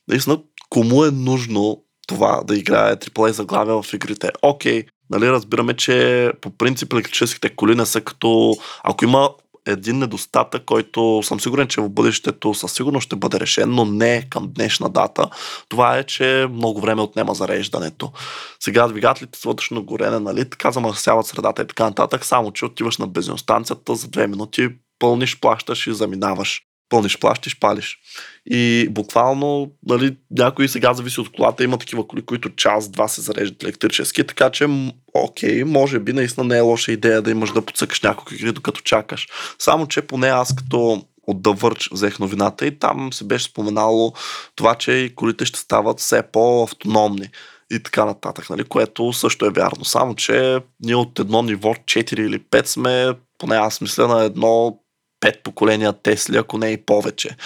наистина кому е нужно това да играе AAA заглавия в игрите. Окей, нали, разбираме, че по принцип електрическите коли не са като... Ако има един недостатък, който съм сигурен, че в бъдещето със сигурност ще бъде решен, но не към днешна дата. Това е, че много време отнема зареждането. Сега двигателите с вътрешно горене, нали, така замърсяват средата и така нататък, само че отиваш на бензиностанцията за две минути, пълниш, плащаш и заминаваш пълниш, плащиш, палиш. И буквално, нали, някои сега зависи от колата, има такива коли, които час-два се зареждат електрически, така че, окей, може би наистина не е лоша идея да имаш да подсъкаш няколко игри, докато чакаш. Само, че поне аз като от Verge взех новината и там се беше споменало това, че и колите ще стават все по-автономни и така нататък, нали, което също е вярно. Само, че ние от едно ниво 4 или 5 сме, поне аз мисля, на едно пет поколения Тесли, ако не и повече.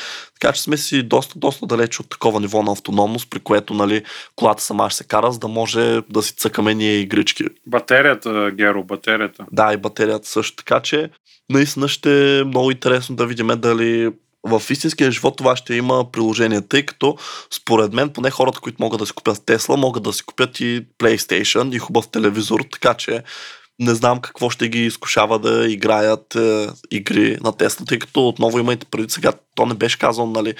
Така че сме си доста, доста далеч от такова ниво на автономност, при което нали, колата сама ще се кара, за да може да си цъкаме ние игрички. Батерията, Геро, батерията. Да, и батерията също. Така че наистина ще е много интересно да видим дали в истинския живот това ще има приложение, тъй като според мен поне хората, които могат да си купят Тесла, могат да си купят и PlayStation и хубав телевизор, така че не знам какво ще ги изкушава да играят е, игри на Тесла, тъй като отново имайте преди сега, то не беше казано нали,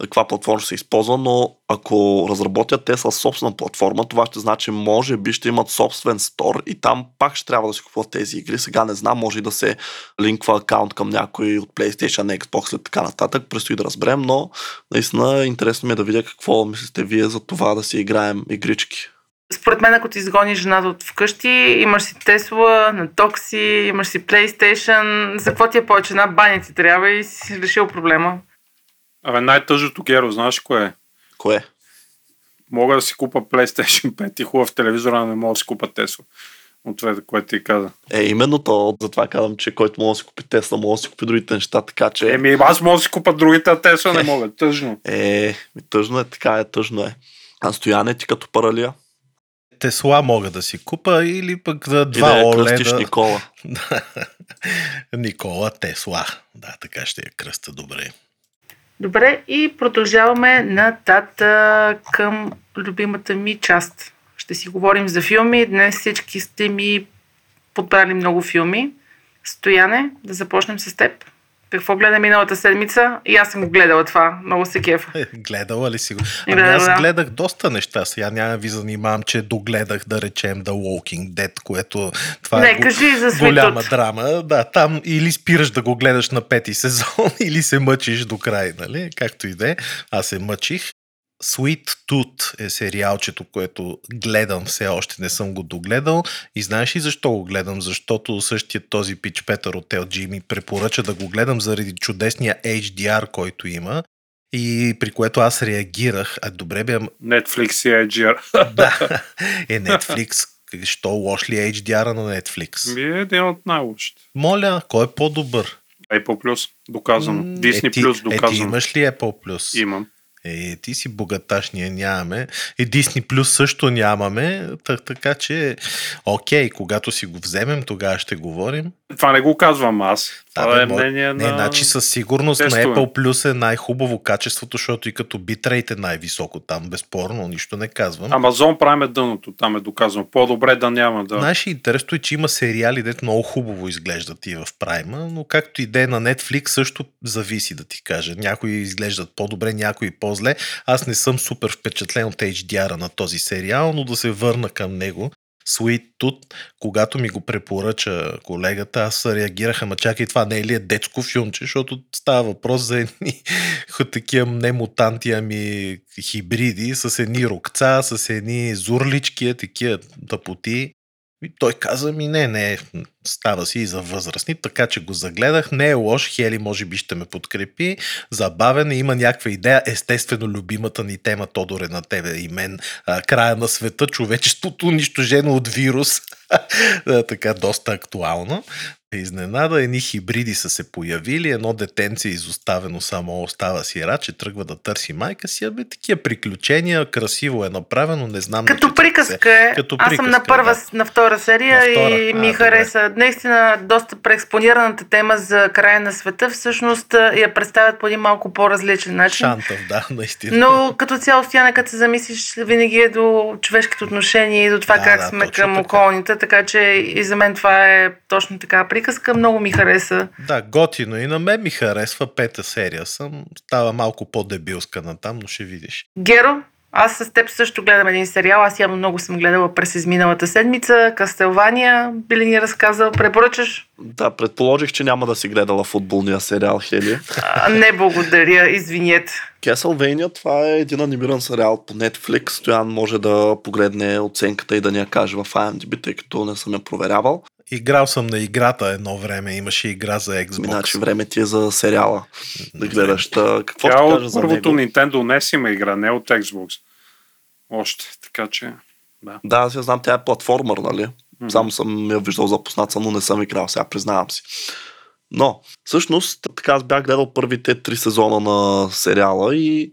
каква платформа ще се използва, но ако разработят Тесла собствена платформа, това ще значи, може би ще имат собствен стор и там пак ще трябва да си купуват тези игри. Сега не знам, може и да се линква акаунт към някой от PlayStation, Xbox и така нататък. Предстои да разберем, но наистина интересно ми е да видя какво мислите вие за това да си играем игрички. Според мен, ако ти изгониш жената от вкъщи, имаш си Тесла, на токси, имаш си PlayStation, за какво ти е повече? Една баня ти трябва и си решил проблема. Абе, най-тъжното Геро, знаеш кое е? Кое? Мога да си купа PlayStation (laughs) 5 и хубав телевизор, а не мога да си купа Тесла. От това, което ти каза. Е, именно то, затова казвам, че който може да си купи Тесла, може да си купи другите неща, така че... Еми, аз мога да си купа другите, а Тесла не мога. Тъжно. Е, ми тъжно е, така е, тъжно е. А стояне ти като паралия? Тесла мога да си купа или пък за И два да кръстиш Никола. (laughs) Никола Тесла. Да, така ще я кръста добре. Добре, и продължаваме нататък към любимата ми част. Ще си говорим за филми. Днес всички сте ми подбрали много филми. Стояне, да започнем с теб. Какво гледа миналата седмица? И аз съм го гледала това. Много се кефа. Е, (laughs) Гледала ли си го? Ами аз да. гледах доста неща. Сега няма ви занимавам, че догледах, да речем, The Walking Dead, което това Не, е кажи за голяма Tooth. драма. Да, там или спираш да го гледаш на пети сезон, (laughs) или се мъчиш до край, нали? Както и да е. Аз се мъчих. Sweet Tooth е сериалчето, което гледам, все още не съм го догледал. И знаеш ли защо го гледам? Защото същия този пич Петър от LG ми препоръча да го гледам заради чудесния HDR, който има. И при което аз реагирах. А добре бе, Netflix и HDR. (laughs) да, е Netflix. Що лош ли е HDR на Netflix? Ми е един от най-лошите. Моля, кой е по-добър? Apple Plus, доказано. Disney е, ти, Plus, Е, ти доказано. имаш ли Apple Plus? Имам. Е, ти си богаташ, ние нямаме. И Disney Plus също нямаме, так, така че, окей, когато си го вземем, тогава ще говорим. Това не го казвам аз. Това бе, е мо- мнение Не, на... значи със сигурност на тестове. Apple Plus е най-хубаво качеството, защото и като битрейт е най-високо там, безспорно, нищо не казвам. Амазон Prime е дъното, там е доказано. По-добре да няма да... Знаеш, интересно е, че има сериали, дето много хубаво изглеждат и в Прайма, но както и да е на Netflix също зависи да ти кажа. Някои изглеждат по-добре, някои по-зле. Аз не съм супер впечатлен от HDR-а на този сериал, но да се върна към него. Sweet Tooth, когато ми го препоръча колегата, аз реагирах, ама чакай, това не е ли е детско филмче, защото става въпрос за едни (laughs) такива не мутанти, ами хибриди, с едни рокца, с едни зурлички, такива тъпоти. И той каза ми, не, не, става си и за възрастни, така че го загледах. Не е лош, Хели може би ще ме подкрепи. Забавен е, има някаква идея. Естествено, любимата ни тема, Тодоре, на тебе и мен. А, края на света, човечеството унищожено от вирус. (laughs) Така, доста актуално. Изненада, едни хибриди са се появили, едно детенце изоставено само остава сира, че тръгва да търси майка си, абе такива приключения, красиво е направено, не знам. Като се. приказка е. Като Аз съм на приказка, първа, да. на втора серия На втора. и А, ми добре. хареса. Наистина, доста преекспонираната тема за края на света, всъщност а, я представят по един малко по-различен начин. Шантав, да, (laughs) наистина. Но като цяло стояне, като се замислиш, винаги е до човешките отношения и до това Да, как да, сме към така. околните, така че и за мен това е точно така приказка. Много ми хареса. Да, готино. И на мен ми харесва пета серия. Съм става малко по-дебилска на там, но ще видиш. Геро, аз с теб също гледам един сериал. Аз явно много съм гледала през изминалата седмица. Кастелвания, би ли ни разказал? Препоръчаш? Да, предположих, че няма да си гледала футболния сериал Хели. А, не благодаря, извинете. Castlevania, това е един анимиран сериал по Netflix. Стоян може да погледне оценката и да ни я каже в IMDb, тъй като не съм я проверявал. Играл съм на играта едно време. Имаше игра за Xbox. Иначе време ти е за сериала да гледаш. Та, какво Тя ще от първото него? Nintendo NES има игра, не от Xbox. Още, така че... Да. Да, аз я знам, тя е платформер, нали? Мгм. Само съм я виждал запознат съм, но не съм играл, сега признавам си. Но, всъщност, така аз бях гледал първите три сезона на сериала и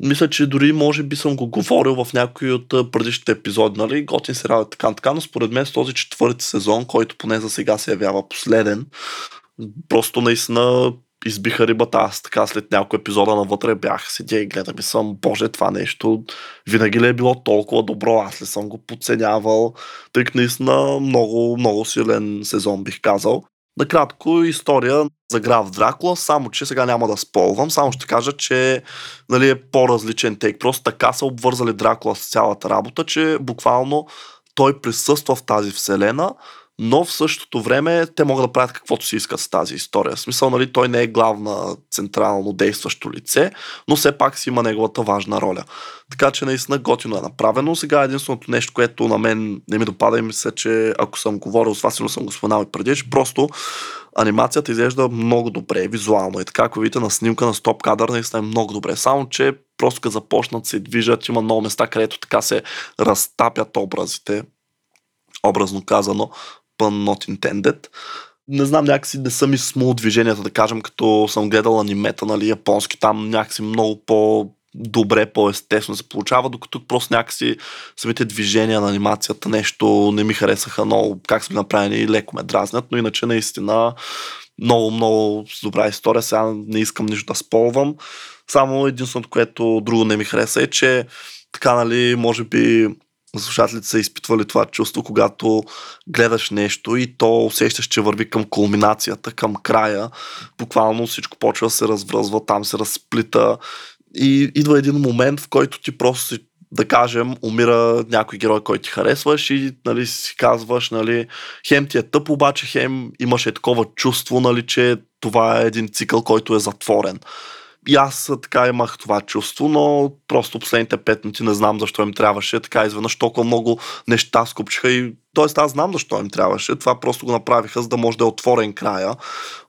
мисля, че дори може би съм го говорил в някои от предишните епизоди, нали? Готин сериал е така, така, но според мен с този четвърти сезон, който поне за сега се явява последен, просто наистина избиха рибата. Аз така след няколко епизода навътре бях седя и гледам и съм, боже, това нещо винаги ли е било толкова добро, аз ли съм го подценявал, тъй наистина много, много силен сезон бих казал. Накратко история за граф Дракула, само че сега няма да сполвам, само ще кажа, че нали, е по-различен тейк. Просто така са обвързали Дракула с цялата работа, че буквално той присъства в тази вселена, но в същото време те могат да правят каквото си искат с тази история. В смисъл, нали, той не е главна централно действащо лице, но все пак си има неговата важна роля. Така че наистина готино е направено. Сега единственото нещо, което на мен не ми допада и мисля, че ако съм говорил с вас, сигурно съм го споменал и преди, че просто анимацията изглежда много добре визуално. И така, ако видите на снимка на стоп кадър, наистина е много добре. Само, че просто като започнат се движат, има много места, където така се разтапят образите, образно казано, pun not intended. Не знам, някакси не са ми смул движенията, да кажем, като съм гледал анимета, нали, японски, там някакси много по добре, по-естествено се получава, докато просто някакси самите движения на анимацията нещо не ми харесаха много, как са направени и леко ме дразнят, но иначе наистина много, много добра история. Сега не искам нищо да сполвам. Само единственото, което друго не ми хареса е, че така, нали, може би слушателите са изпитвали това чувство, когато гледаш нещо и то усещаш, че върви към кулминацията, към края. Буквално всичко почва да се развръзва, там се разплита и идва един момент, в който ти просто си да кажем, умира някой герой, който ти харесваш и нали, си казваш, нали, хем ти е тъп, обаче хем имаше такова чувство, нали, че това е един цикъл, който е затворен. И аз така имах това чувство, но просто последните пет минути не знам защо им трябваше. Така изведнъж толкова много неща скупчиха и Тоест аз знам защо им трябваше. Това просто го направиха, за да може да е отворен края.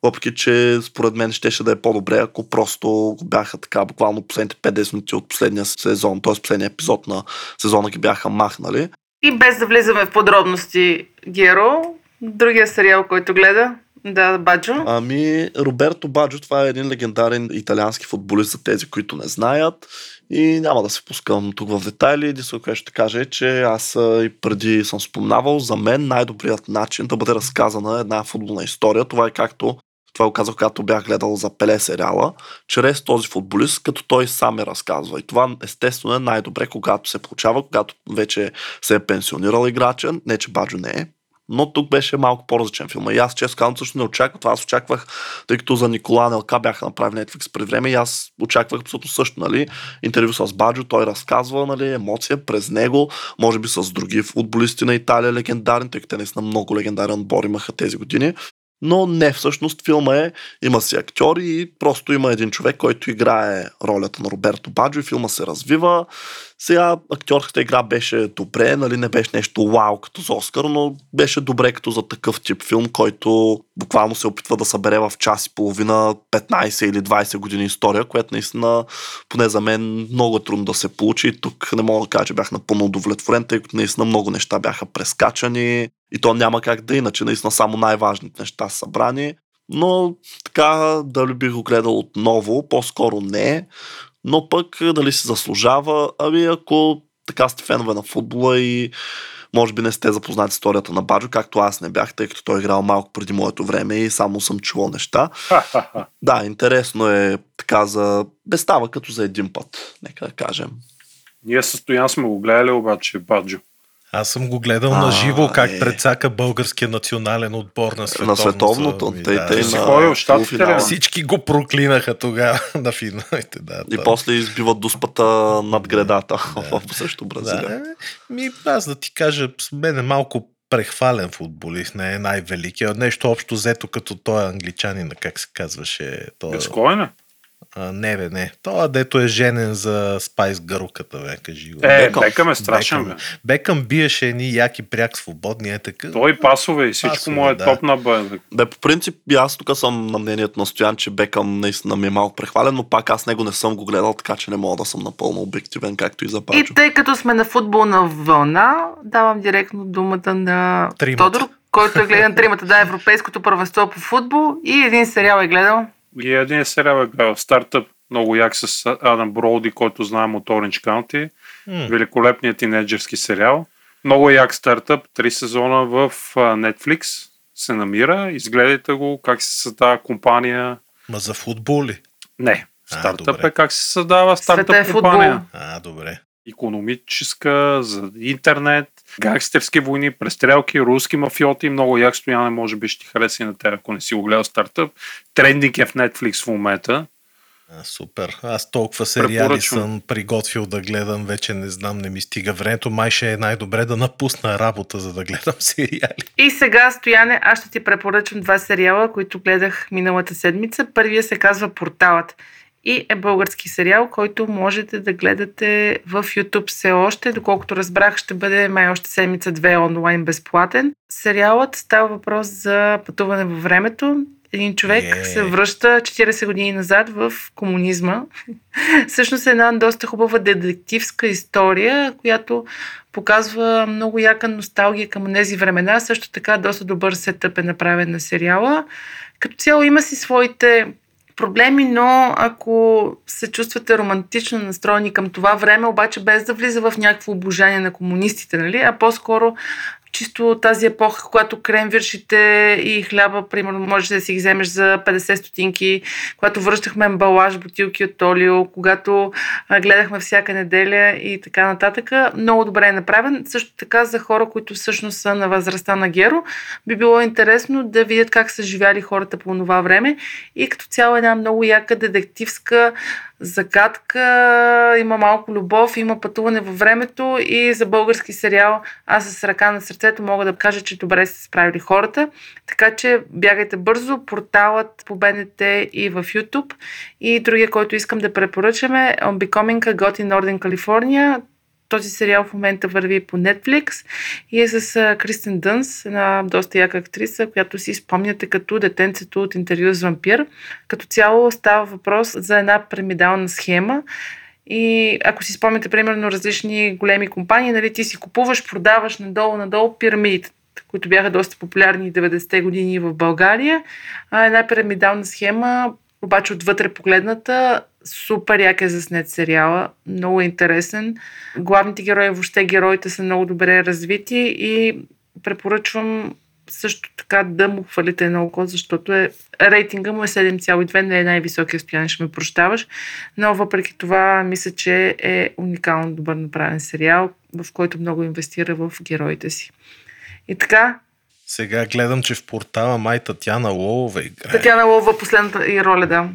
Въпреки, че според мен щеше да е по-добре, ако просто бяха така буквално последните 50 минути от последния сезон, т.е. последния епизод на сезона ги бяха махнали. И без да влизаме в подробности, Геро, другия сериал, който гледа, да, Баджо. Ами, Роберто Баджо, това е един легендарен италиански футболист за тези, които не знаят. И няма да се пускам тук в детайли. Единствено, което ще кажа е, че аз и преди съм спомнавал, за мен най-добрият начин да бъде разказана една футболна история, това е както това го казах, когато бях гледал за Пеле сериала, чрез този футболист, като той сам е разказва. И това естествено е най-добре, когато се получава, когато вече се е пенсионирал играча, не че Баджо не е, но тук беше малко по-различен филм. И аз често казвам, също не очаквах. Това аз очаквах, тъй като за Никола Нелка бяха направили Netflix пред време и аз очаквах абсолютно също, нали? Интервю с Баджо, той разказва, нали, емоция през него, може би с други футболисти на Италия легендарни, тъй като те наистина много легендарен отбор имаха тези години. Но не, всъщност филма е, има си актьори и просто има един човек, който играе ролята на Роберто Баджо и филма се развива. Сега актьорската игра беше добре, нали не беше нещо вау като за Оскар, но беше добре като за такъв тип филм, който буквално се опитва да събере в час и половина 15 или 20 години история, което наистина поне за мен много е трудно да се получи. Тук не мога да кажа, че бях напълно удовлетворен, тъй като наистина много неща бяха прескачани и то няма как да е, иначе наистина само най-важните неща са събрани. Но така дали бих го гледал отново, по-скоро не но пък дали се заслужава, ами ако така сте фенове на футбола и може би не сте запознати историята на Баджо, както аз не бях, тъй като той е играл малко преди моето време и само съм чувал неща. (laughs) да, интересно е така за... Bestава като за един път, нека да кажем. Ние състоян сме го гледали обаче Баджо. Аз съм го гледал а, на живо как е. предсака българския национален отбор на световното. На световното. Тъй, да. тъй, на... Всички го проклинаха тогава (laughs) на финалите. Да, и после избиват дуспата над гредата да. (laughs) в също Бразилия. Да. Ми, аз да ти кажа, мен е малко прехвален футболист, не е най-великият. Нещо общо взето като той англичанин, как се казваше. Той... Безкойна? А, не, бе, не. Това, дето е женен за Спайс Гъруката, бе, кажи го. Е, Бекъм, Бекъм е страшен, Бекъм, бе. Бекъм биеше едни яки пряк свободни, е така. Той пасове и всичко пасове, му е да. топ на бе. Бе, по принцип, аз тук съм на мнението на Стоян, че Бекъм наистина ми е малко прехвален, но пак аз него не съм го гледал, така че не мога да съм напълно обективен, както и за Пачо. И тъй като сме на футболна вълна, давам директно думата на Тримата. Тодор, който е гледан тримата, да, Европейското първенство по футбол и един сериал е гледал. И един сериал е гледал стартъп, много як с Адам Броуди, който знаем от Orange County. М. Великолепният тинейджерски сериал. Много як стартъп, три сезона в а, Netflix се намира. Изгледайте го, как се създава компания. Ма за футбол ли? Не, А, стартъп добре. е как се създава Света е стартъп футбол. компания. А, добре. Економическа, за интернет, гангстерски войни, престрелки, руски мафиоти. Много як стояне, може би ще ти хареса и на теб, ако не си го гледал стартъп. Трендинг е в Netflix в момента. А, супер. Аз толкова сериали Препоръчвам. съм приготвил да гледам, вече не знам, не ми стига времето. Май ще е най-добре да напусна работа, за да гледам (laughs) сериали. И сега, Стояне, аз ще ти препоръчам два сериала, които гледах миналата седмица. Първия се казва Порталът и е български сериал, който можете да гледате в YouTube все още. Доколкото разбрах, ще бъде май още седмица две онлайн безплатен. Сериалът става въпрос за пътуване във времето. Един човек Е. се връща 40 години назад в комунизма. (laughs) Всъщност е една доста хубава детективска история, която показва много яка носталгия към тези времена. Също така доста добър сетъп е направен на сериала. Като цяло има си своите проблеми, но ако се чувствате романтично настроени към това време, обаче без да влиза в някакво обожание на комунистите, нали? а по-скоро чисто тази епоха, когато кремвиршите и хляба, примерно, можеш да си ги вземеш за 50 стотинки, когато връщахме амбалаж, бутилки от Толио, когато гледахме всяка неделя и така нататък. Много добре е направен. Също така за хора, които всъщност са на възрастта на Геро, би било интересно да видят как са живяли хората по това време и като цяло една много яка детективска загадка, има малко любов, има пътуване във времето и за български сериал аз с ръка на сърцето мога да кажа, че добре са справили хората. Така че бягайте бързо, порталът по БНТ и в YouTube. И другия, който искам да препоръчаме е On Becoming a God in Northern California. Този сериал в момента върви по Netflix и е с Кристен Дънс, една доста яка актриса, която си спомняте като детенцето от интервю с вампир. Като цяло става въпрос за една пирамидална схема, и ако си спомняте, примерно, различни големи компании, нали, ти си купуваш, продаваш надолу-надолу пирамидите, които бяха доста популярни 90-те години в България. Една пирамидална схема, обаче отвътре погледната, супер як е заснет сериала, много е интересен. Главните герои, въобще героите са много добре развити и препоръчвам също така да му хвалите едно око, защото е, рейтинга му е 7,2, не е най-високия стояние, ще ме прощаваш. Но въпреки това, мисля, че е уникално добър направен сериал, в който много инвестира в героите си. И така, Сега гледам, че в портала май Татяна Лолова играе. Татяна Лова, последната и роля, да. М,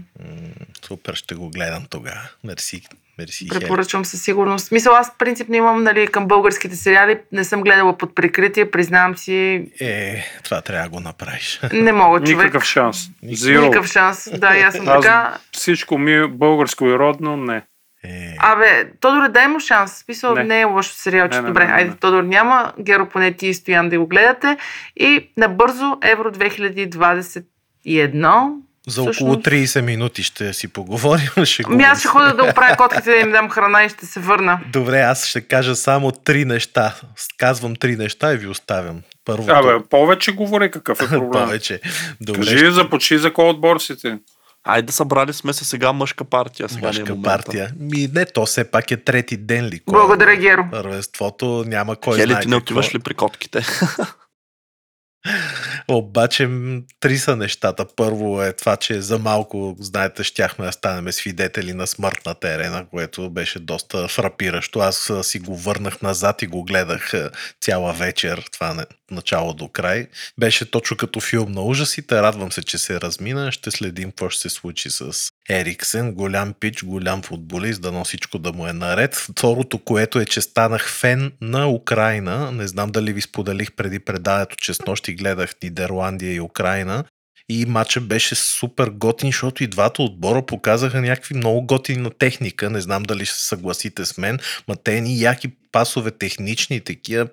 Супер, ще го гледам тогава. Мерси, мерси. Препоръчвам със сигурност. Мисля, аз принципно имам нали, към българските сериали. Не съм гледала под прикритие, признавам си. Е, това трябва да го направиш. (laughs) Не мога, човек. Никакъв шанс. Никакъв. Зиро. Никакъв шанс. Да, и аз съм Аз така. всичко ми е българско и родно, не. Е, Абе, Тодор, дай му шанс. Смисъл, не. Не. е лошо сериалче. Не, не, Добре, не, не, айде. Тодор няма. Геро, поне ти и Стоян да го гледате. И набързо Евро 2021. за около всъщност- 30 минути ще си поговорим. (laughs) Ще го... Ми аз ще ходя да оправя котките да им дам храна и ще се върна. Добре, аз ще кажа само три неща. Казвам три неща и ви оставям. Първо, Абе, повече говори какъв е (laughs) проблем. повече. Добре, Кажи, започни за кой отбор си ти. Айде събрали сме се сега мъжка партия. Сега не е мъжка момента. партия. Ми не, то все пак е трети ден ли? Кой е? Благодаря, Геро. Първенството няма кой Хели, знае ти не отиваш ли при котките? (laughs) Обаче три са нещата. Първо е това, че за малко, знаете, щяхме да станем свидетели на смърт на терена, което беше доста фрапиращо. Аз си го върнах назад и го гледах цяла вечер, това не, начало до край. Беше точно като филм на ужасите. Радвам се, че се размина. Ще следим какво ще се случи с Ериксен. Голям пич, голям футболист, дано всичко да му е наред. Второто, което е, че станах фен на Украина. Не знам дали ви споделих преди предаването, че с нощи гледах Нидерландия и Украина. И матча беше супер готин, защото и двата отбора показаха някакви много готина техника. Не знам дали ще се съгласите с мен, ма те ни яки пасове, технични, такива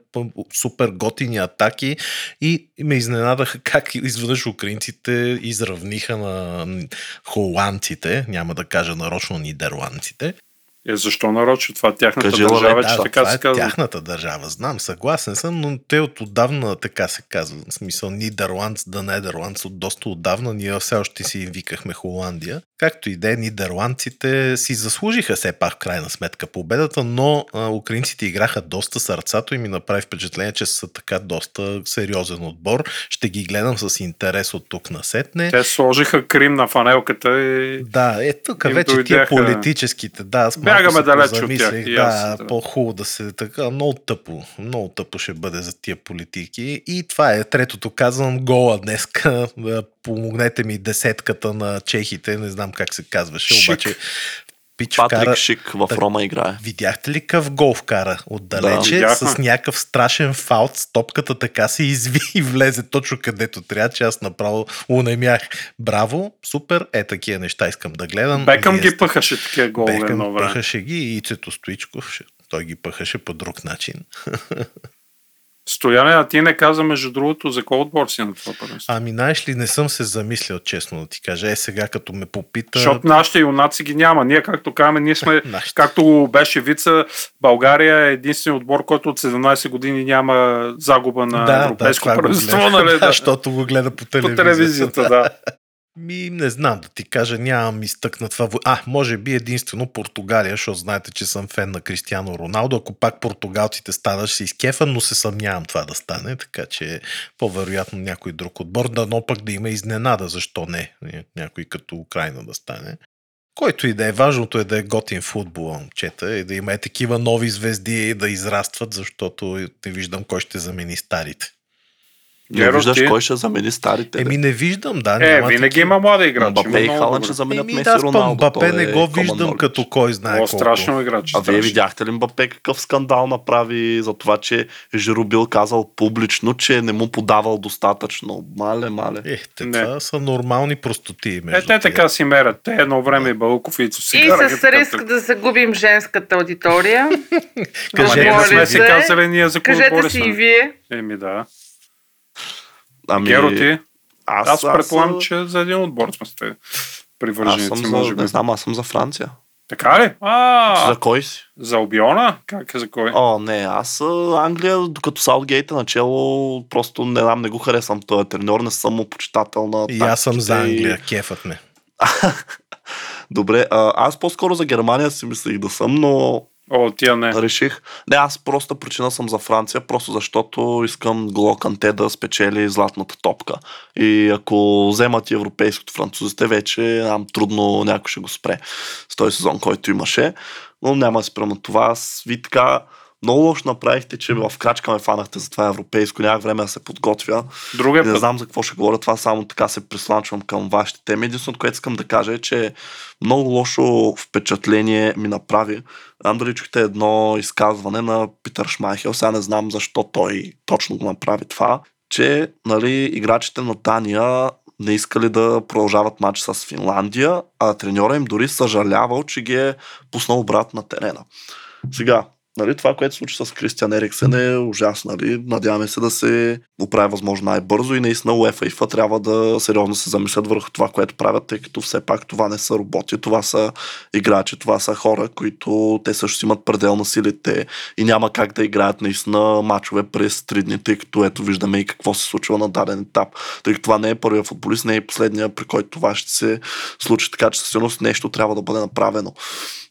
супер готини атаки и ме изненадаха (laughs) как изведнъж украинците изравниха на холандците, няма да кажа нарочно нидерландците. Е, защо нарочно? Това е тяхната Кажи, държава, Лале, че Да, така това се е казва. тяхната държава, знам, съгласен съм, но те от отдавна така се казва. В смисъл Нидерландс, да Нидерландс, от доста отдавна ние все още си викахме Холандия. Както и да е, нидерландците си заслужиха все пак в крайна сметка победата, но а, украинците играха доста сърцато и ми направи впечатление, че са така доста сериозен отбор. Ще ги гледам с интерес от тук насетне. Те сложиха Крим на фанелката и Да, е тук вече тия дойдяха- политическите, да, аз Бягаме далеч от тях, Да, да. по-хубаво да се така, много тъпо, много тъпо ще бъде за тия политики. И това е третото, казвам, гола днеска. Да, Помогнете ми десетката на чехите, не знам как се казваше, Шик. обаче пич Патрик вкара... Шик в Так- Рома играе. Видяхте ли къв гол вкара отдалече, Да, с някакъв страшен фаут, стопката така се изви и влезе точно където трябва, че аз направо унемях. Браво, супер, е такива неща искам да гледам. Бекъм Вие ги сте- пъхаше такива голове едно Бекъм пъхаше ги и Цето Стоичков, той ги пъхаше по друг начин. (laughs) Стояне, а ти не каза между другото за кой отбор си на това първенство. Ами, знаеш ли, не съм се замислял, честно да ти кажа. Е, сега като ме попита... Защото нашите юнаци ги няма. Ние, както казваме, ние сме, (laughs) както беше вица, България е единствен отбор, който от 17 години няма загуба на европейско това го първенство. Нали, Да, да. (laughs) защото го гледа по По телевизията. телевизията, да. (laughs) Ми, не знам да ти кажа, нямам изтъкнат това. А, може би единствено Португалия, защото знаете, че съм фен на Кристиано Роналдо. Ако пак португалците станат, ще се изкефа, но се съмнявам това да стане, така че по-вероятно някой друг отбор, да, но пък да има изненада, защо не, някой като Украина да стане. Който и да е важното е да е готин футбол, момчета, и да има е такива нови звезди да израстват, защото не виждам кой ще замени старите. Не Геро, виждаш ти? кой ще замени старите. Еми не виждам, да. Е, винаги има млади играчи. Мбапе има и добри. ще заменят Еми, Меси да, Роналдо. Мбапе не е го виждам като кой знае О, колко. страшно играч. А вие видяхте ли Мбапе какъв скандал направи за това, че Жиро бил казал публично, че не му подавал достатъчно? Мале, мале. Е, те Не. това са нормални простоти. Е, Между те тия. така си мерят. Те едно време и Балуков и си И с риск да загубим женската аудитория. (laughs) Кажете си и вие. Еми да. Ами, Геро ти? аз, Аз предполагам, аз, че за един отбор сме сте аз привърженици, съм може за, би. не знам, аз съм за Франция. Така ли? А, За кой си? за Обиона? Как е за кой? О, не, аз а, Англия, докато Саутгейт е начало, просто не знам, не го харесвам този треньор, не съм му почитател на И аз съм за и- Англия, кефът ме. (laughs) Добре, а, аз по-скоро за Германия си мислих да съм, но О, тия не. реших. Не, аз просто причина съм за Франция, просто защото искам Голо Канте да спечели златната топка. И ако вземат и европейското французите, вече нам трудно някой ще го спре с този сезон, който имаше. Но няма да спра на това. Аз ви така много лошо направихте, че в крачка ме фанахте за това европейско. Нямах време да се подготвя. Другия Не път. знам за какво ще говоря, това само така се присланчвам към вашите теми. Единственото, което искам да кажа е, че много лошо впечатление ми направи. Знам дали чухте едно изказване на Питър Шмайхел, сега не знам защо той точно го направи това, че нали, играчите на Дания не искали да продължават матч с Финландия, а треньора им дори съжалявал, че ги е пуснал обратно на терена. Сега, Нали, това, което се случи с Кристиан Ериксен е ужасно. Нали? Надяваме се да се оправи възможно най-бързо и наистина UEFA и FIFA трябва да сериозно се замислят върху това, което правят, тъй като все пак това не са роботи, това са играчи, това са хора, които те също имат предел на силите и няма как да играят наистина мачове през три дни, тъй като ето виждаме и какво се случва на даден етап. Тъй като това не е първият футболист, не е последния, при който това ще се случи, така че със сигурност нещо трябва да бъде направено.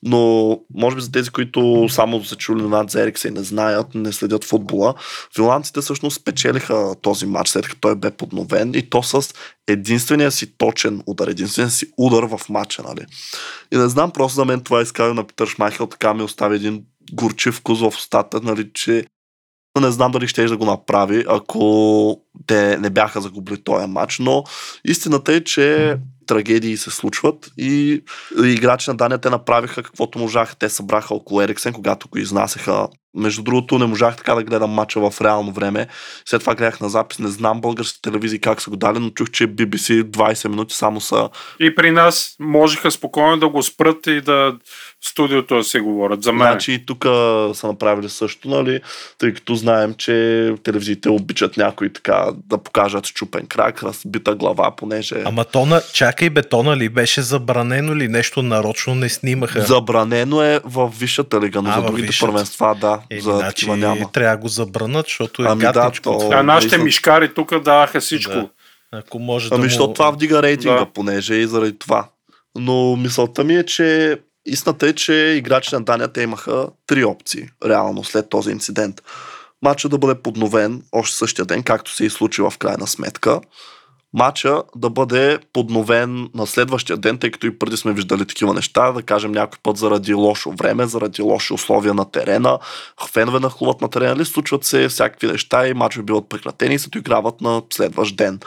Но, може би за тези, които само са чули Ерикса и не знаят, не следят футбола, финландците всъщност спечелиха този матч, след като той бе подновен и то с единствения си точен удар, единствения си удар в матча, нали? И не знам, просто за мен това изказване на Питър Шмайхел така ми остави един горчив вкус в устата, нали, че не знам дали ще да го направи, ако те не бяха загубили този матч, но истината е, че трагедии се случват и играчи на Дания те направиха каквото можаха. Те събраха около Ериксен, когато го изнасяха. Между другото, не можах така да гледам матча в реално време. След това гледах на запис. Не знам българските телевизии как са го дали, но чух, че BBC 20 минути само са И при нас можеха спокойно да го спрат и да в студиото да се говорят. За мен. Значи и тук са направили също, нали? Тъй като знаем, че телевизиите обичат някой така да покажат щупен крак, разбита глава, понеже... Ама то на... Чакай, Чакай, бетона ли беше забранено ли нещо нарочно не снимаха? Забранено е в висшата лига, но А, за другите висшата. първенства, да. Е, за значи, няма. трябва да го забранат, защото е Ами да, гадничко. то- А нашите наистина. мишкари тук даваха всичко. Да. Ако може Ами, да защото му... това вдига рейтинга, Да. понеже и заради това. Но мисълта ми е, че истината е, че играчите на Дания те имаха три опции, реално, след този инцидент. Матча да бъде подновен още същия ден, както се и случи в крайна сметка. Матча да бъде подновен на следващия ден, тъй като и преди сме виждали такива неща, да кажем някой път заради лошо време, заради лоши условия на терена, фенове нахлуват на терена ли, случват се всякакви неща и матчове биват прекратени и се доиграват на следващ ден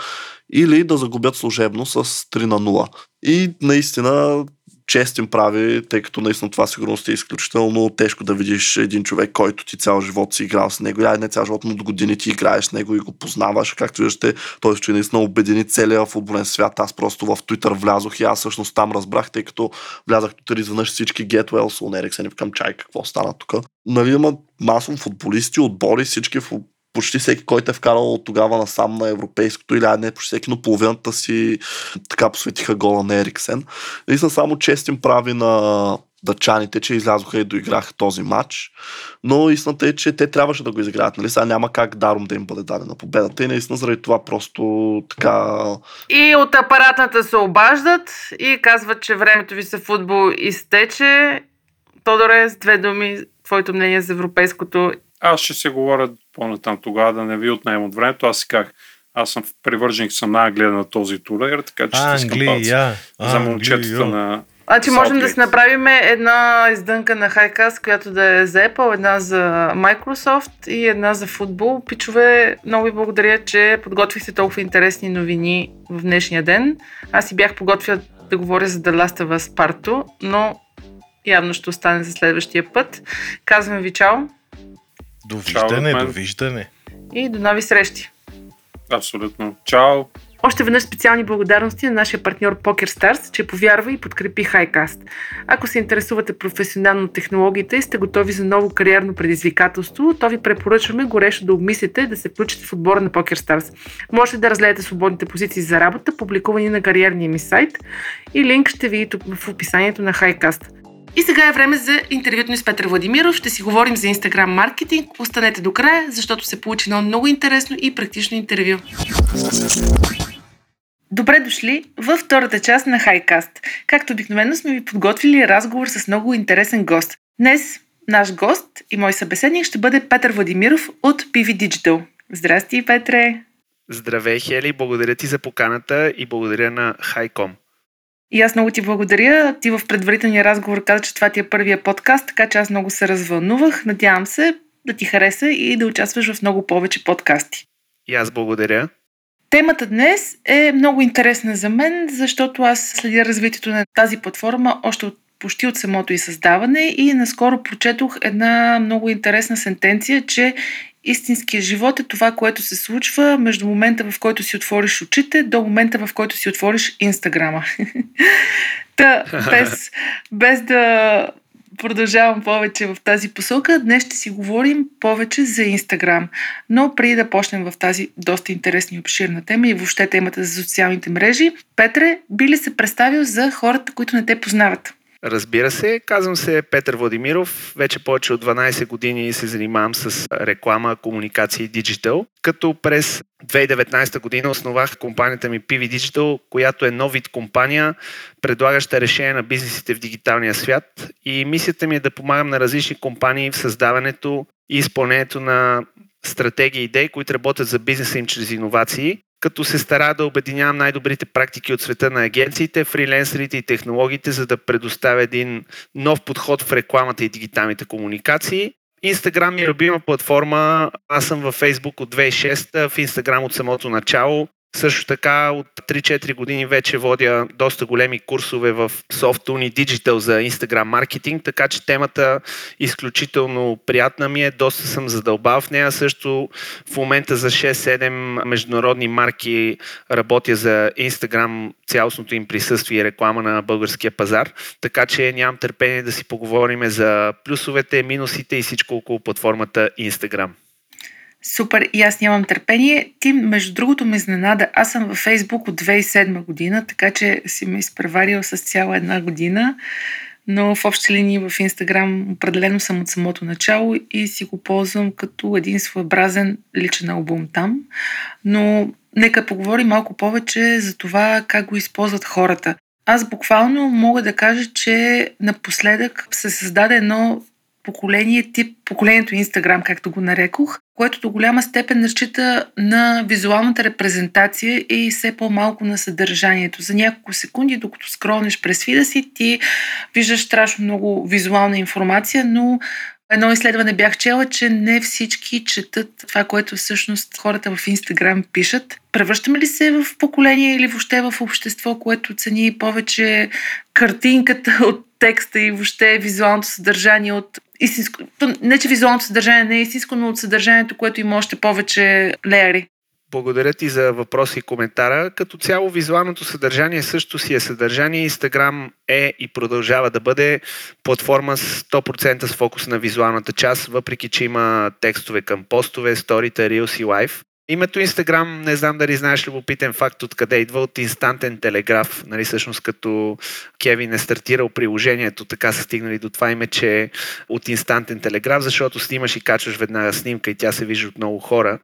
или да загубят служебно с 3 на 0. И наистина чест им прави, тъй като наистина това сигурно е изключително тежко да видиш един човек, който ти цял живот си играл с него. Я не цял живот, но до години ти играеш с него и го познаваш. Както виждате, той ще наистина обедини целия футболен свят. Аз просто в Twitter влязох и аз всъщност там разбрах, тъй като влязах Twitter изведнъж всички Get Well, Сол Ериксен и викам чай, какво стана тук. Нали има масово футболисти, отбори, всички почти всеки, който е вкарал от тогава насам на европейското или ай, не почти всеки, но половината си така посветиха гола на Ериксен. Наистина само чест прави на дъчаните, че излязоха и доиграха този матч. Но истината е, че те трябваше да го изиграят. Нали? Сега няма как даром да им бъде дадена победата и наистина заради това просто така... И от апаратната се обаждат и казват, че времето ви за футбол изтече. Тодоре, с две думи, твоето мнение за европейското. Аз ще се говоря по-натам тогава, да не ви отнемам от времето. Аз си казах, аз съм привърженик съм на Англия на този турнир, така че стискам палци Англия. за момчетата на... Значи можем да си направим една издънка на Хайкас, която да е за Apple, една за Microsoft и една за футбол. Пичове, много ви благодаря, че подготвихте толкова интересни новини в днешния ден. Аз си бях подготвила да говоря за The Last of Us Part 2, но явно ще остане за следващия път. Казвам ви чао Довиждане, довиждане. и до нови срещи! Абсолютно. Чао! Още веднъж специални благодарности на нашия партньор PokerStars, че повярва и подкрепи Highcast. Ако се интересувате професионално от технологиите и сте готови за ново кариерно предизвикателство, то ви препоръчваме горещо да обмислите да се включите в отбора на PokerStars. Можете да разгледате свободните позиции за работа, публикувани на кариерния ми сайт и линк ще видите в описанието на Highcast. И сега е време за интервюто ни с Петър Владимиров. Ще си говорим за Instagram маркетинг. Останете до края, защото се получи едно много интересно и практично интервю. Добре дошли във втората част на Хайкаст. Както обикновено сме ви подготвили разговор с много интересен гост. Днес наш гост и мой събеседник ще бъде Петър Владимиров от PV Digital. Здрасти, Петре! Здравей, Хели, благодаря ти за поканата и благодаря на Хайком. И аз много ти благодаря. Ти в предварителния разговор каза, че това ти е първия подкаст, така че аз много се развълнувах. Надявам се да ти хареса и да участваш в много повече подкасти. И аз благодаря. Темата днес е много интересна за мен, защото аз следя развитието на тази платформа още от почти от самото и създаване и наскоро прочетох една много интересна сентенция, че истинският живот е това, което се случва между момента, в който си отвориш очите, до момента, в който си отвориш Инстаграма. (laughs) Та, без, (laughs) без да продължавам повече в тази посока, днес ще си говорим повече за Инстаграм. Но преди да почнем в тази доста интересна и обширна тема и въобще темата за социалните мрежи, Петре, би ли се представил за хората, които не те познават? Разбира се, казвам се Петър Владимиров. Вече повече от 12 години се занимавам с реклама, комуникация и диджитал. Като през 2019 година основах компанията ми PV Digital, която е нов вид компания, предлагаща решение на бизнесите в дигиталния свят. И мисията ми е да помагам на различни компании в създаването и изпълнението на стратегии и идеи, които работят за бизнеса им чрез иновации, като се стара да обединявам най-добрите практики от света на агенциите, фриленсерите и технологиите, за да предоставя един нов подход в рекламата и дигиталните комуникации. Инстаграм ми е любима платформа. Аз съм във Фейсбук от 2006, в Инстаграм от самото начало. Също така от 3-4 години вече водя доста големи курсове в Softune и Digital за Instagram маркетинг, така че темата изключително приятна ми е. Доста съм задълбал в нея. Също в момента за 6-7 международни марки работя за Instagram, цялостното им присъствие и реклама на българския пазар. Така че нямам търпение да си поговорим за плюсовете, минусите и всичко около платформата Instagram. Супер, и аз нямам търпение. Ти, между другото, ме изненада. Аз съм във Фейсбук от 2007 година, така че си ме изпреварил с цяла една година. Но в общи линии в Инстаграм определено съм от самото начало и си го ползвам като един своеобразен личен албум там. Но нека поговорим малко повече за това как го използват хората. Аз буквално мога да кажа, че напоследък се създаде едно поколение тип поколението Инстаграм, както го нарекох, което до голяма степен разчита на визуалната репрезентация и все по-малко на съдържанието. За няколко секунди, докато скролнеш през фида си, ти виждаш страшно много визуална информация, но едно изследване бях чела, че не всички четат това, което всъщност хората в Инстаграм пишат. Превръщаме ли се в поколение или въобще в общество, което цени повече картинката от текста и въобще визуалното съдържание от истинско. Не, че визуалното съдържание не е истинско, но от съдържанието, което има още повече леяри. Благодаря ти за въпроси и коментара. Като цяло визуалното съдържание също си е съдържание. Инстаграм е и продължава да бъде платформа с 100% с фокус на визуалната част, въпреки че има текстове към постове, сторите, Reels и Live. Името Инстаграм, не знам дали знаеш любопитен факт откъде идва от инстантен телеграф, нали, всъщност като Кевин е стартирал приложението, така са стигнали до това име, че от инстантен телеграф, защото снимаш и качваш веднага снимка и тя се вижда от много хора.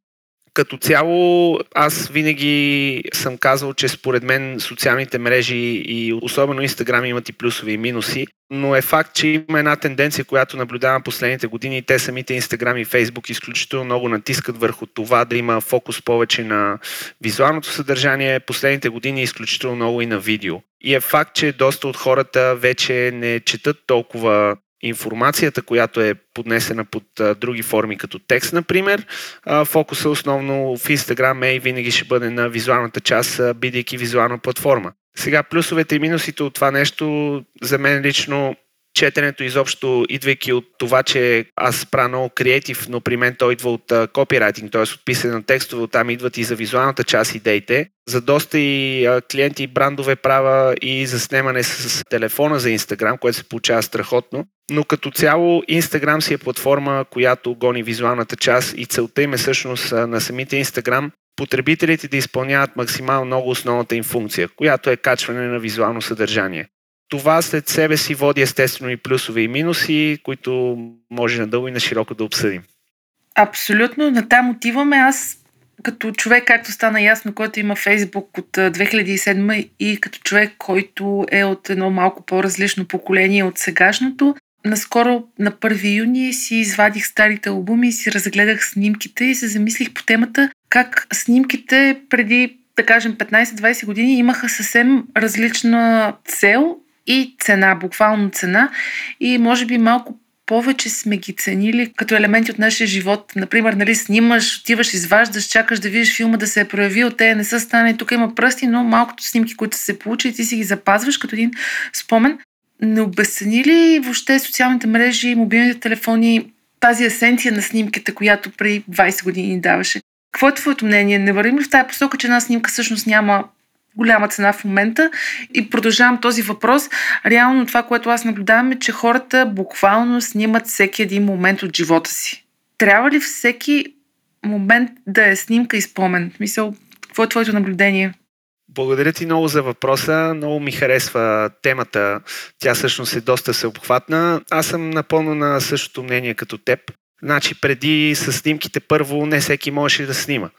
Като цяло, аз винаги съм казал, че според мен социалните мрежи и особено Инстаграм имат и плюсови и минуси, но е факт, че има една тенденция, която наблюдавам последните години. Те самите Инстаграм и Фейсбук изключително много натискат върху това да има фокус повече на визуалното съдържание, последните години изключително много и на видео. И е факт, че доста от хората вече не четат толкова информацията, която е поднесена под а, други форми, като текст, например. А, фокуса основно в Instagram е и винаги ще бъде на визуалната част, а, бидейки визуална платформа. Сега плюсовете и минусите от това нещо, за мен лично четенето изобщо, идвайки от това, че аз правя много креатив, но при мен той идва от копирайтинг, т.е. от писане на текстове, оттам идват и за визуалната част идеите. За доста и клиенти и брандове права и за снимане с телефона за Инстаграм, което се получава страхотно. Но като цяло Инстаграм си е платформа, която гони визуалната част и целта им е всъщност на самите Инстаграм потребителите да изпълняват максимално много основната им функция, която е качване на визуално съдържание. Това след себе си води естествено и плюсове и минуси, които може надълго и на широко да обсъдим. Абсолютно, натам отиваме. Аз като човек, както стана ясно, който има Фейсбук от 2007 и като човек, който е от едно малко по-различно поколение от сегашното, наскоро на 1 юни си извадих старите албуми и си разгледах снимките и се замислих по темата как снимките преди да кажем 15-20 години имаха съвсем различна цел и цена, буквално цена и може би малко повече сме ги ценили като елементи от нашия живот. Например, нали, снимаш, отиваш, изваждаш, чакаш да видиш филма да се е проявил, те не са стане, тук има пръсти, но малкото снимки, които са се получили, ти си ги запазваш като един спомен. Не обесцени ли въобще социалните мрежи, мобилните телефони, тази есенция на снимките, която преди 20 години ни даваше? Какво е твоето мнение? Не вървим ли в тази посока, че една снимка всъщност няма голяма цена в момента. И продължавам този въпрос. Реално това, което аз наблюдавам е, че хората буквално снимат всеки един момент от живота си. Трябва ли всеки момент да е снимка и спомен? Мисъл, какво е твоето наблюдение? Благодаря ти много за въпроса. Много ми харесва темата. Тя всъщност е доста съобхватна. Аз съм напълно на същото мнение като теб. Значи преди с снимките първо не всеки можеше да снима.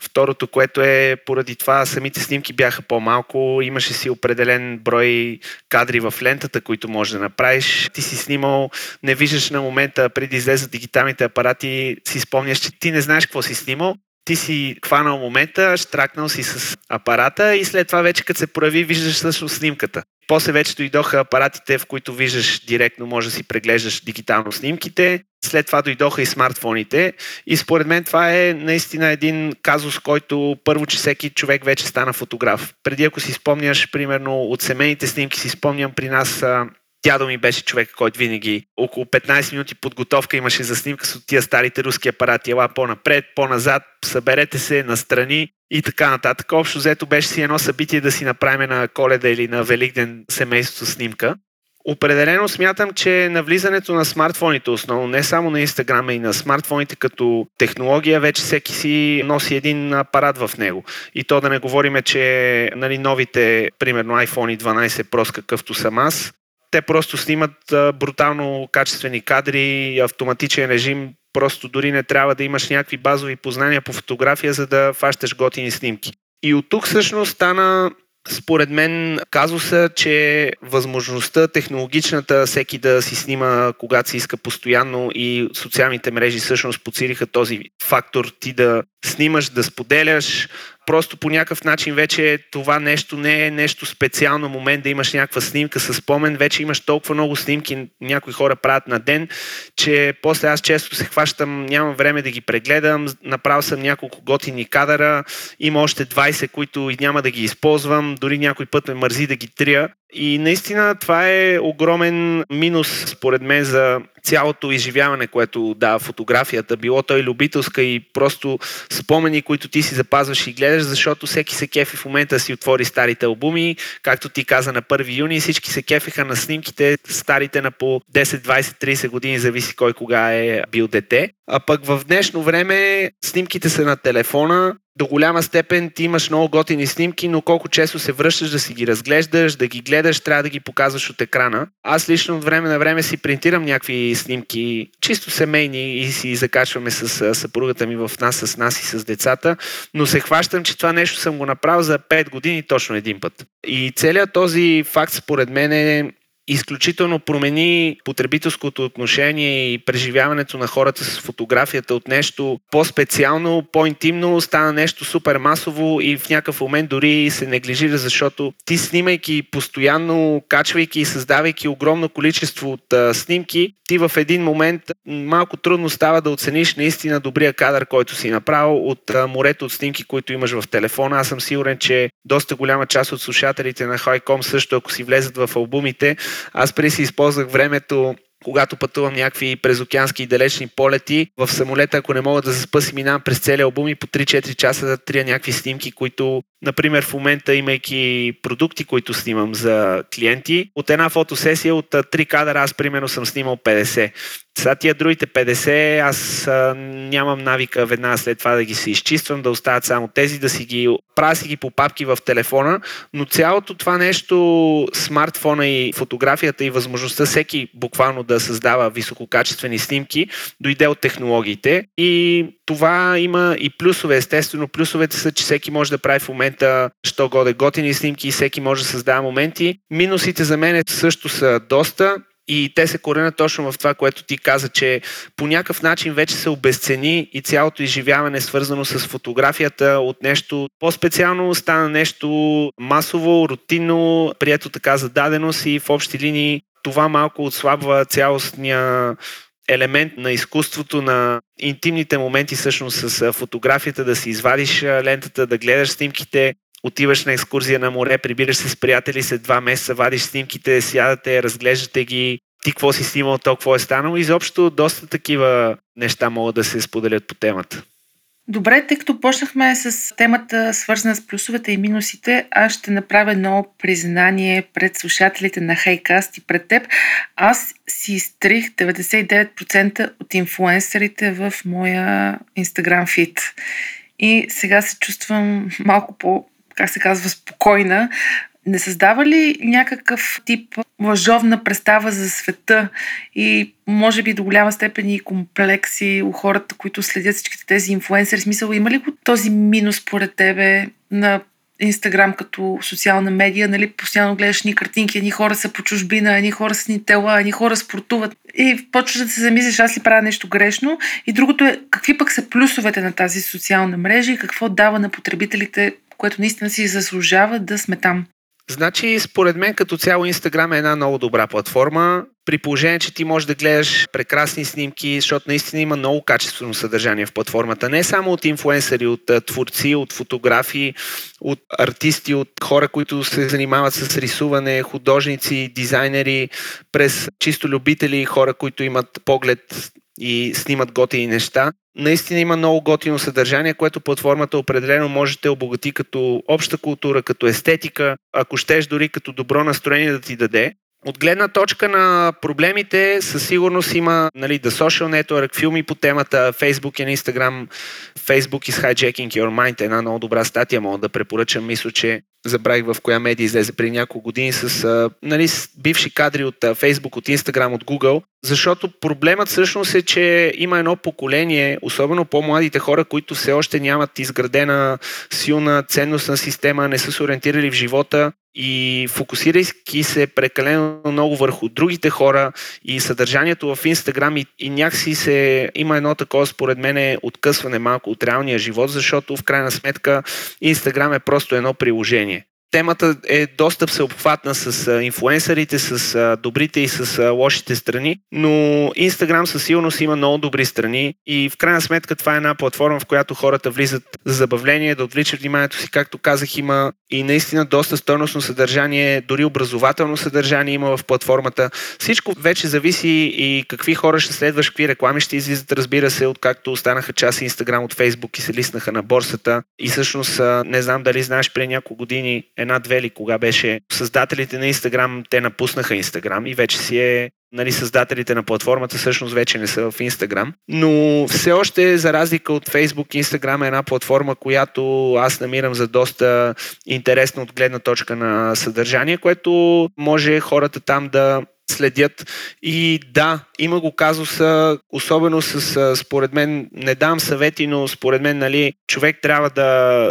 Второто, което е поради това самите снимки бяха по-малко, имаше си определен брой кадри в лентата, които можеш да направиш. Ти си снимал, не виждаш на момента преди излезат дигиталните апарати, си спомняш, че ти не знаеш какво си снимал, ти си хванал момента, штракнал си с апарата и след това вече като се прояви, виждаш също снимката. После вече дойдоха апаратите, в които виждаш директно, може да си преглеждаш дигитално снимките. След това дойдоха и смартфоните. И според мен това е наистина един казус, който първо, че всеки човек вече стана фотограф. Преди ако си спомняш, примерно от семейните снимки си спомням при нас Дядо ми беше човек, който винаги около 15 минути подготовка имаше за снимка с тия старите руски апарати. Ела по-напред, по-назад, съберете се настрани и така нататък. Общо взето беше си едно събитие да си направим на коледа или на Великден семейството снимка. Определено смятам, че навлизането на смартфоните, основно не само на Инстаграма и на смартфоните като технология, вече всеки си носи един апарат в него. И то да не говориме, че нали, новите, примерно iPhone 12 Pro, какъвто съм аз, те просто снимат брутално качествени кадри, автоматичен режим, просто дори не трябва да имаш някакви базови познания по фотография, за да фащаш готини снимки. И от тук всъщност стана според мен казуса, че възможността технологичната всеки да си снима когато се иска постоянно и социалните мрежи всъщност подсилиха този фактор ти да снимаш, да споделяш, просто по някакъв начин вече това нещо не е нещо специално момент да имаш някаква снимка с спомен, вече имаш толкова много снимки, някои хора правят на ден, че после аз често се хващам, нямам време да ги прегледам, направил съм няколко готини кадъра, има още 20, които и няма да ги използвам, дори някой път ме мързи да ги трия. И наистина това е огромен минус, според мен, за цялото изживяване, което дава фотографията, било той любителска и просто спомени, които ти си запазваш и гледаш, защото всеки се кефи в момента си отвори старите албуми, както ти каза на 1 юни, всички се кефиха на снимките, старите на по 10, 20, 30 години, зависи кой кога е бил дете. А пък в днешно време снимките са на телефона, до голяма степен ти имаш много готини снимки, но колко често се връщаш да си ги разглеждаш, да ги гледаш, трябва да ги показваш от екрана. Аз лично от време на време си принтирам някакви снимки, чисто семейни и си закачваме с съпругата ми в нас, с нас и с децата, но се хващам, че това нещо съм го направил за 5 години точно един път. И целият този факт според мен е изключително промени потребителското отношение и преживяването на хората с фотографията от нещо по-специално, по-интимно, стана нещо супер масово и в някакъв момент дори се неглижира, защото ти снимайки постоянно, качвайки и създавайки огромно количество от а, снимки, ти в един момент малко трудно става да оцениш наистина добрия кадър, който си направил от а, морето от снимки, които имаш в телефона. Аз съм сигурен, че доста голяма част от слушателите на Хайком също, ако си влезат в албумите, аз преди си използвах времето когато пътувам някакви презокеански и далечни полети, в самолета, ако не мога да заспа си, минавам през целия албум и по 3-4 часа да трия някакви снимки, които, например, в момента имайки продукти, които снимам за клиенти, от една фотосесия от 3 кадра аз примерно съм снимал 50. Сега тия другите 50, аз а, нямам навика веднага след това да ги се изчиствам, да остават само тези, да си ги правя си ги по папки в телефона, но цялото това нещо, смартфона и фотографията и възможността всеки буквално да създава висококачествени снимки, дойде от технологиите и това има и плюсове. Естествено, плюсовете са, че всеки може да прави в момента, що годе готини снимки и всеки може да създава моменти. Минусите за мен също са доста. И те се коренят точно в това, което ти каза, че по някакъв начин вече се обесцени и цялото изживяване, свързано с фотографията от нещо по-специално, стана нещо масово, рутинно, прието така за даденост и в общи линии това малко отслабва цялостния елемент на изкуството, на интимните моменти всъщност с фотографията, да си извадиш лентата, да гледаш снимките, отиваш на екскурзия на море, прибираш се с приятели, след два месеца вадиш снимките, сядате, разглеждате ги, ти какво си снимал, то какво е станало. Изобщо доста такива неща могат да се споделят по темата. Добре, тъй като почнахме с темата свързана с плюсовете и минусите, аз ще направя едно признание пред слушателите на Хайкаст и пред теб. Аз си изтрих 99% от инфлуенсърите в моя Instagram фит. И сега се чувствам малко по как се казва, спокойна, не създава ли някакъв тип лъжовна представа за света и може би до голяма степен и комплекси у хората, които следят всичките тези инфлуенсъри? Смисъл, има ли този минус поред тебе на Инстаграм като социална медия, нали, постоянно гледаш ни картинки, едни хора са по чужбина, едни хора са ни тела, едни хора спортуват и почваш да се замислиш, аз ли правя нещо грешно. И другото е, какви пък са плюсовете на тази социална мрежа и какво дава на потребителите което наистина си заслужава да сме там. Значи, според мен като цяло Инстаграм е една много добра платформа, при положение, че ти можеш да гледаш прекрасни снимки, защото наистина има много качествено съдържание в платформата. Не само от инфуенсъри, от творци, от фотографии, от артисти, от хора, които се занимават с рисуване, художници, дизайнери, през чисто любители, хора, които имат поглед и снимат готини неща. Наистина има много готино съдържание, което платформата определено може да обогати като обща култура, като естетика, ако щеш дори като добро настроение да ти даде. От гледна точка на проблемите, със сигурност има нали, The Social Network, филми по темата, Facebook и Instagram. Facebook is hijacking your mind. Една много добра статия мога да препоръчам. Мисля, че забравих в коя медия излезе преди няколко години с, нали, с бивши кадри от Facebook, от Instagram, от Google, защото проблемът всъщност е, че има едно поколение, особено по-младите хора, които все още нямат изградена силна ценностна система, не са се ориентирали в живота и фокусирайки се прекалено много върху другите хора и съдържанието в Инстаграм и, и някакси се има едно такова според мен откъсване малко от реалния живот, защото в крайна сметка Инстаграм е просто едно приложение. Темата е доста всеобхватна с а, инфуенсърите, с добрите и с лошите страни, но Instagram със сигурност има много добри страни и в крайна сметка това е една платформа, в която хората влизат за забавление, да отвличат вниманието си, както казах, има и наистина доста стойностно съдържание, дори образователно съдържание има в платформата. Всичко вече зависи и какви хора ще следваш, какви реклами ще излизат, разбира се, откакто останаха част Instagram от Facebook и се лиснаха на борсата. И всъщност не знам дали знаеш, преди няколко години една-две или кога беше създателите на Инстаграм, те напуснаха Инстаграм и вече си е нали, създателите на платформата всъщност вече не са в Инстаграм. Но все още, за разлика от Фейсбук, Инстаграм е една платформа, която аз намирам за доста интересна от гледна точка на съдържание, което може хората там да следят. И да, има го казуса, особено с, според мен, не дам съвети, но според мен, нали, човек трябва да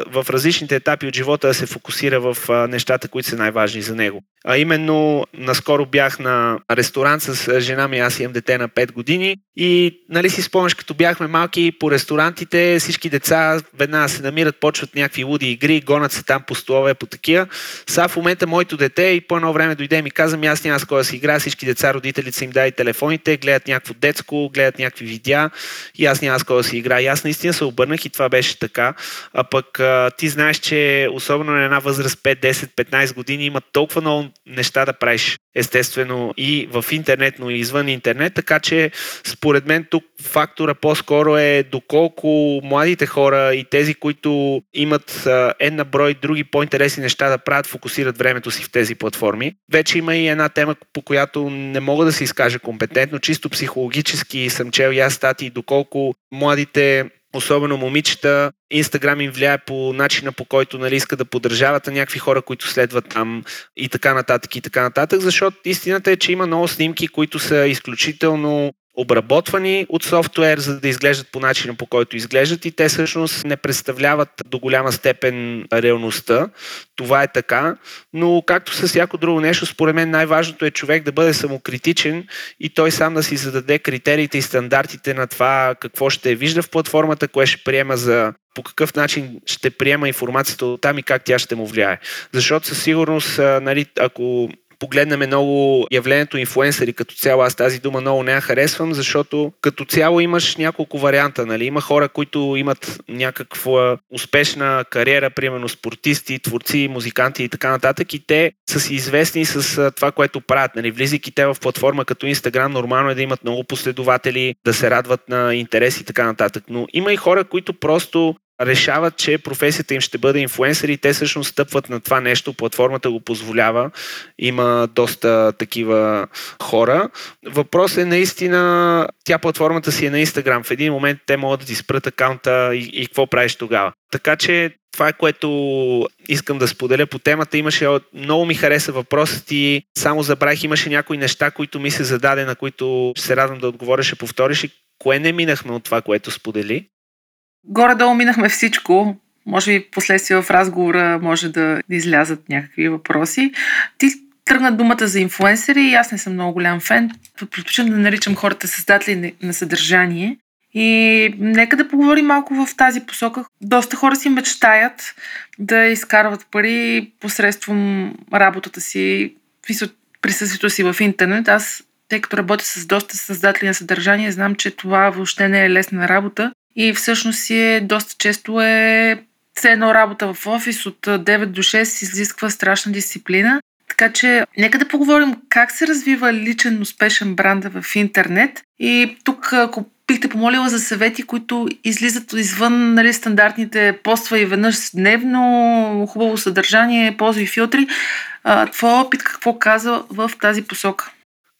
в различните етапи от живота да се фокусира в нещата, които са най-важни за него. А именно, наскоро бях на ресторант с жена ми, аз имам дете на 5 години и, нали си спомняш, като бяхме малки по ресторантите, всички деца веднага се намират, почват някакви луди игри, гонят се там по столове, по такива. Сега в момента моето дете и по едно време дойде и ми каза, аз няма с кой да си игра, всички деца, родителите са им дай телефоните, гледат някакво детско, гледат някакви видеа и аз няма с кой да си игра. И аз наистина се обърнах и това беше така. А пък ти знаеш, че особено на една възраст 5, 10, 15 години има толкова много неща да правиш, естествено и в интернет, но и извън интернет, така че според мен тук фактора по-скоро е доколко младите хора и тези, които имат една брой други по-интересни неща да правят, фокусират времето си в тези платформи. Вече има и една тема, по която не мога да се изкажа компетентно, чисто психологически съм чел и аз статии, доколко младите особено момичета, Инстаграм им влияе по начина по който нали, иска да поддържават на някакви хора, които следват там и така нататък и така нататък, защото истината е, че има много снимки, които са изключително обработвани от софтуер, за да изглеждат по начина по който изглеждат и те всъщност не представляват до голяма степен реалността. Това е така, но както с всяко друго нещо, според мен най-важното е човек да бъде самокритичен и той сам да си зададе критериите и стандартите на това какво ще вижда в платформата, кое ще приема за по какъв начин ще приема информацията от там и как тя ще му влияе. Защото със сигурност, нали, ако погледнем много явлението инфуенсъри като цяло, аз тази дума много не я харесвам, защото като цяло имаш няколко варианта. Нали? Има хора, които имат някаква успешна кариера, примерно спортисти, творци, музиканти и така нататък и те са си известни с това, което правят. Нали? Влизайки те в платформа като Инстаграм, нормално е да имат много последователи, да се радват на интерес и така нататък. Но има и хора, които просто решават, че професията им ще бъде инфуенсър и те всъщност стъпват на това нещо. Платформата го позволява. Има доста такива хора. Въпрос е наистина, тя платформата си е на Инстаграм. В един момент те могат да ти спрат акаунта и, и какво правиш тогава. Така че това е което искам да споделя по темата. Имаше, много ми хареса въпросът и само забравих, имаше някои неща, които ми се зададе, на които се радвам да отговоря, ще повториш и кое не минахме от това, което сподели? Горе-долу минахме всичко. Може би последствие в разговора може да излязат някакви въпроси. Ти тръгна думата за инфуенсери и аз не съм много голям фен. Предпочитам да наричам хората създатели на съдържание. И нека да поговорим малко в тази посока. Доста хора си мечтаят да изкарват пари посредством работата си, присъствието си в интернет. Аз, тъй като работя с доста създатели на съдържание, знам, че това въобще не е лесна работа и всъщност си е, доста често е все едно работа в офис от 9 до 6 изисква страшна дисциплина. Така че нека да поговорим как се развива личен успешен бранд в интернет. И тук, ако бих те помолила за съвети, които излизат извън нали, стандартните поства и веднъж дневно, хубаво съдържание, ползви филтри. А, твой опит какво каза в тази посока?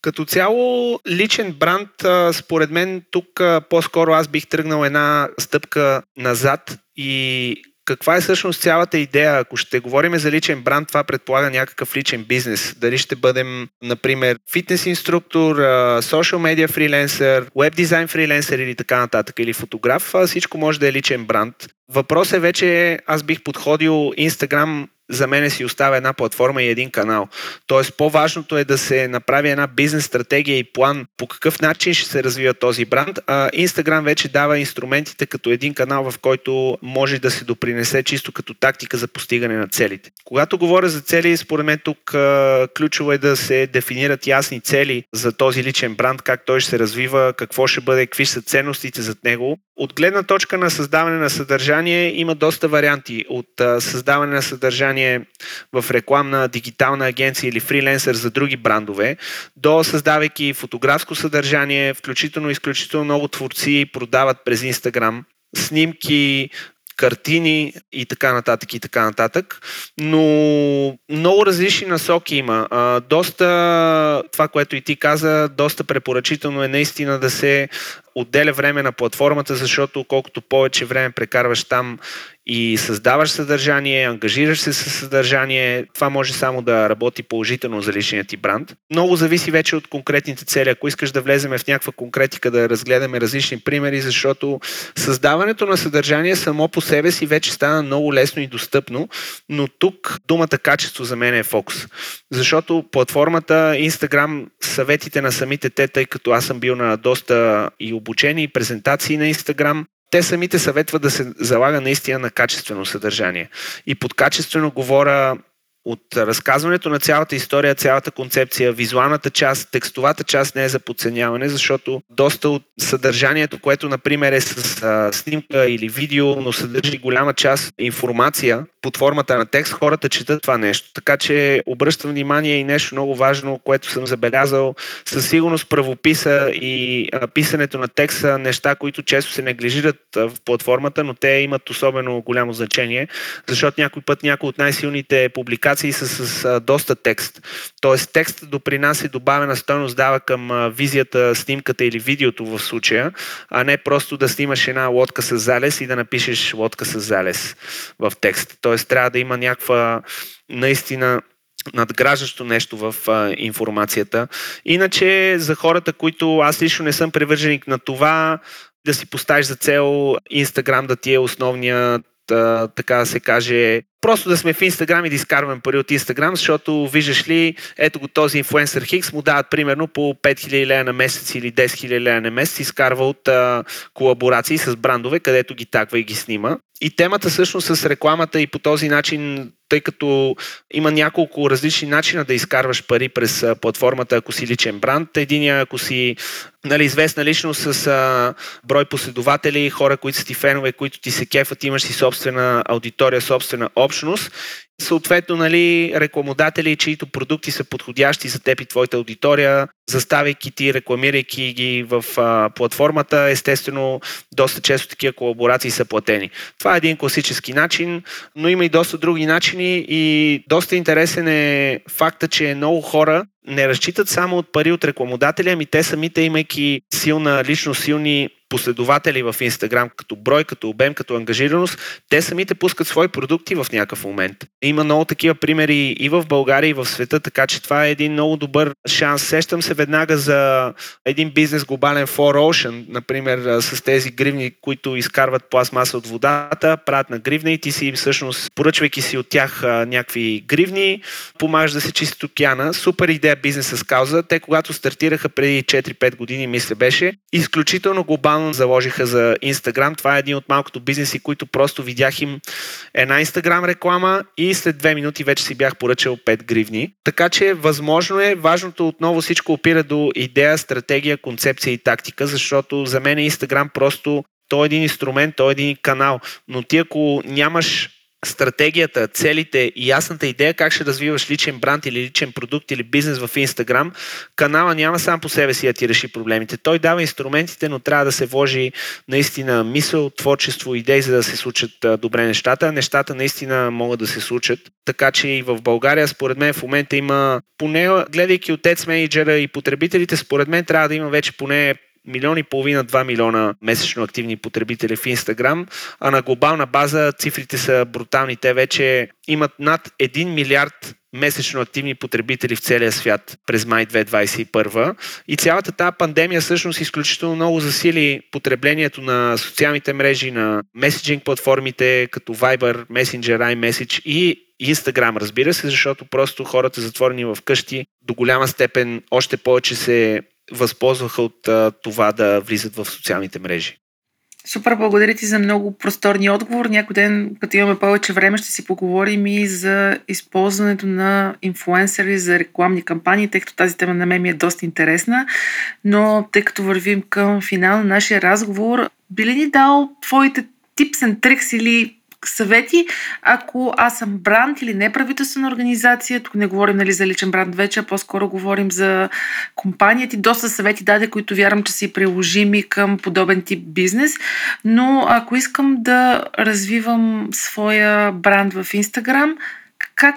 Като цяло, личен бранд, според мен тук по-скоро аз бих тръгнал една стъпка назад и каква е всъщност цялата идея? Ако ще говорим за личен бранд, това предполага някакъв личен бизнес. Дали ще бъдем, например, фитнес инструктор, социал медиа фриленсър, веб дизайн фриленсър или така нататък, или фотограф, всичко може да е личен бранд. Въпросът е вече, аз бих подходил Instagram за мен си остава една платформа и един канал. Тоест по-важното е да се направи една бизнес стратегия и план по какъв начин ще се развива този бранд. А Instagram вече дава инструментите като един канал, в който може да се допринесе чисто като тактика за постигане на целите. Когато говоря за цели, според мен тук ключово е да се дефинират ясни цели за този личен бранд, как той ще се развива, какво ще бъде, какви са ценностите зад него. От гледна точка на създаване на съдържание има доста варианти. От създаване на съдържание съдържание в рекламна дигитална агенция или фриленсър за други брандове, до създавайки фотографско съдържание, включително изключително много творци продават през Инстаграм снимки, картини и така нататък и така нататък. Но много различни насоки има. А, доста, това, което и ти каза, доста препоръчително е наистина да се отделя време на платформата, защото колкото повече време прекарваш там и създаваш съдържание, ангажираш се с съдържание, това може само да работи положително за личния ти бранд. Много зависи вече от конкретните цели. Ако искаш да влеземе в някаква конкретика, да разгледаме различни примери, защото създаването на съдържание само по себе си вече стана много лесно и достъпно, но тук думата качество за мен е фокус. Защото платформата Instagram, съветите на самите те, тъй като аз съм бил на доста и обучение и презентации на Instagram, те самите съветват да се залага наистина на качествено съдържание. И под качествено говоря от разказването на цялата история, цялата концепция, визуалната част, текстовата част не е за подценяване, защото доста от съдържанието, което, например, е с а, снимка или видео, но съдържи голяма част информация под формата на текст, хората четат това нещо. Така че обръщам внимание и нещо много важно, което съм забелязал. Със сигурност правописа и а, писането на текста, неща, които често се неглижират в платформата, но те имат особено голямо значение, защото някой път някои от най-силните публикации презентации са с, а, доста текст. Тоест текстът допринася добавена стойност дава към визията, снимката или видеото в случая, а не просто да снимаш една лодка с залез и да напишеш лодка с залез в текст. Тоест трябва да има някаква наистина надграждащо нещо в а, информацията. Иначе за хората, които аз лично не съм привърженик на това да си поставиш за цел Инстаграм да ти е основният така да се каже, просто да сме в Инстаграм и да изкарваме пари от Инстаграм, защото виждаш ли, ето го този инфлуенсър Хикс му дават примерно по 5000 лея на месец или 10 000 лея на месец, изкарва от а, колаборации с брандове, където ги таква и ги снима. И темата всъщност с рекламата и по този начин тъй като има няколко различни начина да изкарваш пари през платформата, ако си личен бранд. Единия, ако си нали, известна личност с брой последователи, хора, които са ти фенове, които ти се кефат, имаш си собствена аудитория, собствена общност съответно, нали, рекламодатели, чието продукти са подходящи за теб и твоята аудитория, заставяйки ти, рекламирайки ги в а, платформата, естествено, доста често такива колаборации са платени. Това е един класически начин, но има и доста други начини и доста интересен е факта, че много хора не разчитат само от пари от рекламодателя, ами те самите, имайки силна, лично силни последователи в Инстаграм като брой, като обем, като ангажираност, те самите пускат свои продукти в някакъв момент. Има много такива примери и в България, и в света, така че това е един много добър шанс. Сещам се веднага за един бизнес глобален For Ocean, например, с тези гривни, които изкарват пластмаса от водата, правят на гривна и ти си всъщност, поръчвайки си от тях някакви гривни, помагаш да се чисти океана. Супер идея бизнес с кауза. Те, когато стартираха преди 4-5 години, мисля беше, изключително глобално заложиха за Instagram. Това е един от малкото бизнеси, които просто видях им една Instagram реклама и след две минути вече си бях поръчал 5 гривни. Така че възможно е, важното отново всичко опира до идея, стратегия, концепция и тактика, защото за мен Instagram просто той е един инструмент, той е един канал. Но ти ако нямаш стратегията, целите и ясната идея как ще развиваш личен бранд или личен продукт или бизнес в Instagram, канала няма сам по себе си да ти реши проблемите. Той дава инструментите, но трябва да се вложи наистина мисъл, творчество, идеи, за да се случат добре нещата. Нещата наистина могат да се случат. Така че и в България, според мен, в момента има, поне гледайки от Tech менеджера и потребителите, според мен трябва да има вече поне милион и половина, 2 милиона месечно активни потребители в Инстаграм, а на глобална база цифрите са брутални. Те вече имат над 1 милиард месечно активни потребители в целия свят през май 2021 и цялата тази пандемия всъщност изключително много засили потреблението на социалните мрежи, на меседжинг платформите като Viber, Messenger, iMessage и Instagram, разбира се, защото просто хората затворени в къщи до голяма степен още повече се възползваха от а, това да влизат в социалните мрежи. Супер, благодаря ти за много просторни отговор. Някой ден, като имаме повече време, ще си поговорим и за използването на инфуенсъри за рекламни кампании, тъй като тази тема на мен ми е доста интересна. Но тъй като вървим към финал на нашия разговор, би ли ни дал твоите tips and tricks или съвети, ако аз съм бранд или неправителствена организация, тук не говорим нали, за личен бранд вече, а по-скоро говорим за компанията и доста съвети даде, които вярвам, че са приложими към подобен тип бизнес. Но ако искам да развивам своя бранд в Инстаграм, как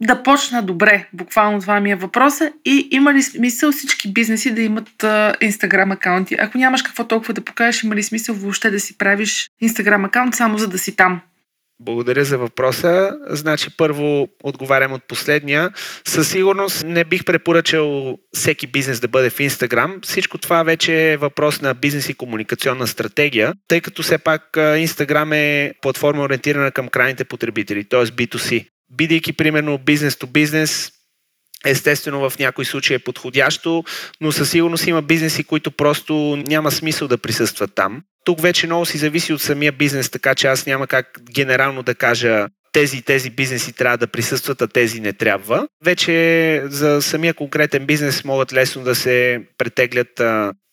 да почна добре? Буквално това ми е въпроса. И има ли смисъл всички бизнеси да имат Инстаграм акаунти? Ако нямаш какво толкова да покажеш, има ли смисъл въобще да си правиш Инстаграм акаунт само за да си там? Благодаря за въпроса. Значи първо отговарям от последния. Със сигурност не бих препоръчал всеки бизнес да бъде в Инстаграм. Всичко това вече е въпрос на бизнес и комуникационна стратегия, тъй като все пак Инстаграм е платформа ориентирана към крайните потребители, т.е. B2C. Бидейки примерно бизнес то бизнес, Естествено, в някои случаи е подходящо, но със сигурност има бизнеси, които просто няма смисъл да присъстват там. Тук вече много си зависи от самия бизнес, така че аз няма как генерално да кажа тези и тези бизнеси трябва да присъстват, а тези не трябва. Вече за самия конкретен бизнес могат лесно да се претеглят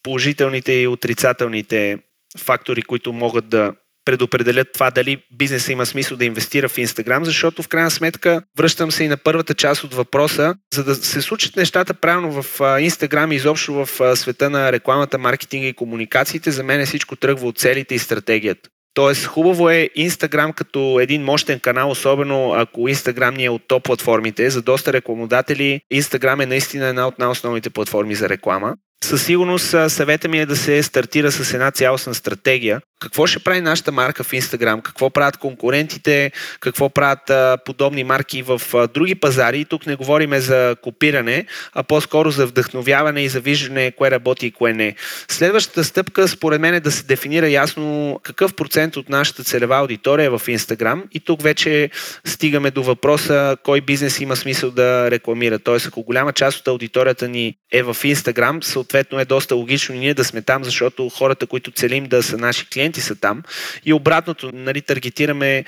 положителните и отрицателните фактори, които могат да предопределят това дали бизнеса има смисъл да инвестира в Инстаграм, защото в крайна сметка връщам се и на първата част от въпроса, за да се случат нещата правилно в Инстаграм и изобщо в света на рекламата, маркетинга и комуникациите, за мен е всичко тръгва от целите и стратегията. Тоест, хубаво е Инстаграм като един мощен канал, особено ако Инстаграм ни е от топ платформите. За доста рекламодатели Инстаграм е наистина една от най-основните платформи за реклама. Със сигурност съвета ми е да се стартира с една цялостна стратегия. Какво ще прави нашата марка в Instagram? Какво правят конкурентите? Какво правят а, подобни марки в а, други пазари? И тук не говорим за копиране, а по-скоро за вдъхновяване и за виждане кое работи и кое не. Следващата стъпка, според мен, е да се дефинира ясно какъв процент от нашата целева аудитория е в Instagram. И тук вече стигаме до въпроса кой бизнес има смисъл да рекламира. Тоест, ако голяма част от аудиторията ни е в Instagram, е доста логично ние да сме там, защото хората, които целим да са наши клиенти, са там. И обратното, нали, таргетираме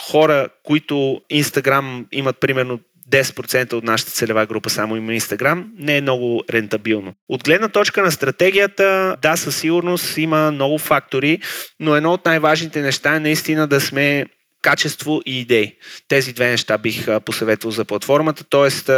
хора, които Instagram имат примерно 10% от нашата целева група само има Инстаграм, не е много рентабилно. От гледна точка на стратегията, да, със сигурност има много фактори, но едно от най-важните неща е наистина да сме качество и идеи. Тези две неща бих посъветвал за платформата. Тоест,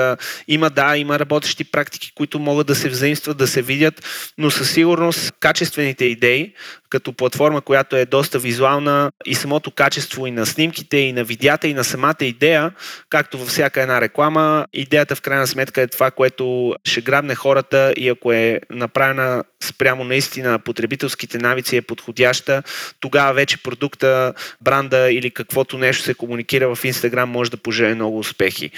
има, да, има работещи практики, които могат да се взаимстват, да се видят, но със сигурност качествените идеи, като платформа, която е доста визуална и самото качество и на снимките, и на видеята, и на самата идея, както във всяка една реклама, идеята в крайна сметка е това, което ще грабне хората и ако е направена спрямо наистина потребителските навици е подходяща, тогава вече продукта, бранда или каквото нещо се комуникира в Инстаграм може да пожеле много успехи.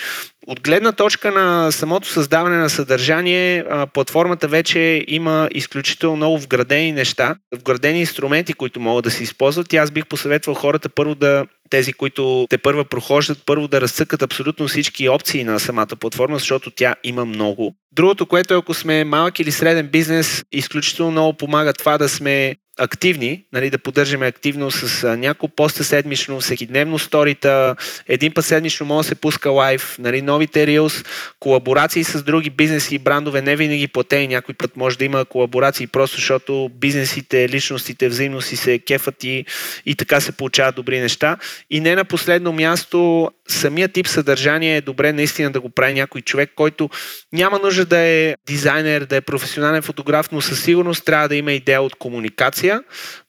От гледна точка на самото създаване на съдържание, платформата вече има изключително много вградени неща, вградени инструменти, които могат да се използват и аз бих посъветвал хората първо да тези, които те първа прохождат, първо да разцъкат абсолютно всички опции на самата платформа, защото тя има много. Другото, което е, ако сме малък или среден бизнес, изключително много помага това да сме активни, нали, да поддържаме активно с а, няколко поста седмично, всеки дневно сторита, един път седмично може да се пуска лайв, нали, новите Reels, колаборации с други бизнеси и брандове, не винаги платени, някой път може да има колаборации, просто защото бизнесите, личностите взаимно си се кефат и, и така се получават добри неща. И не на последно място, самия тип съдържание е добре наистина да го прави някой човек, който няма нужда да е дизайнер, да е професионален фотограф, но със сигурност трябва да има идея от комуникация,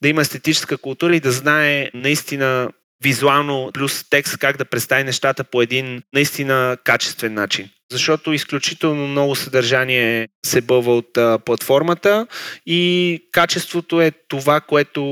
да има естетическа култура и да знае наистина визуално плюс текст как да представи нещата по един наистина качествен начин. Защото изключително много съдържание се бълва от а, платформата и качеството е това, което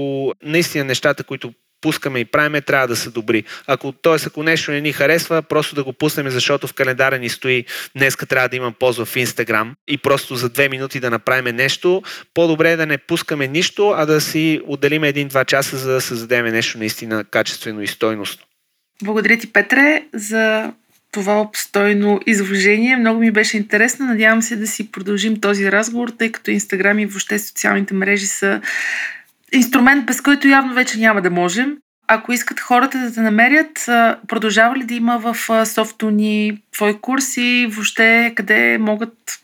наистина нещата, които пускаме и правиме, трябва да са добри. Ако, т.е. ако нещо не ни харесва, просто да го пуснем, защото в календара ни стои днеска трябва да имам полза в Инстаграм и просто за две минути да направим нещо. По-добре е да не пускаме нищо, а да си отделим един-два часа, за да създадем нещо наистина качествено и стойностно. Благодаря ти, Петре, за това обстойно изложение. Много ми беше интересно. Надявам се да си продължим този разговор, тъй като Инстаграм и въобще социалните мрежи са инструмент, без който явно вече няма да можем. Ако искат хората да те намерят, продължава ли да има в софтуни твои курси, въобще къде могат,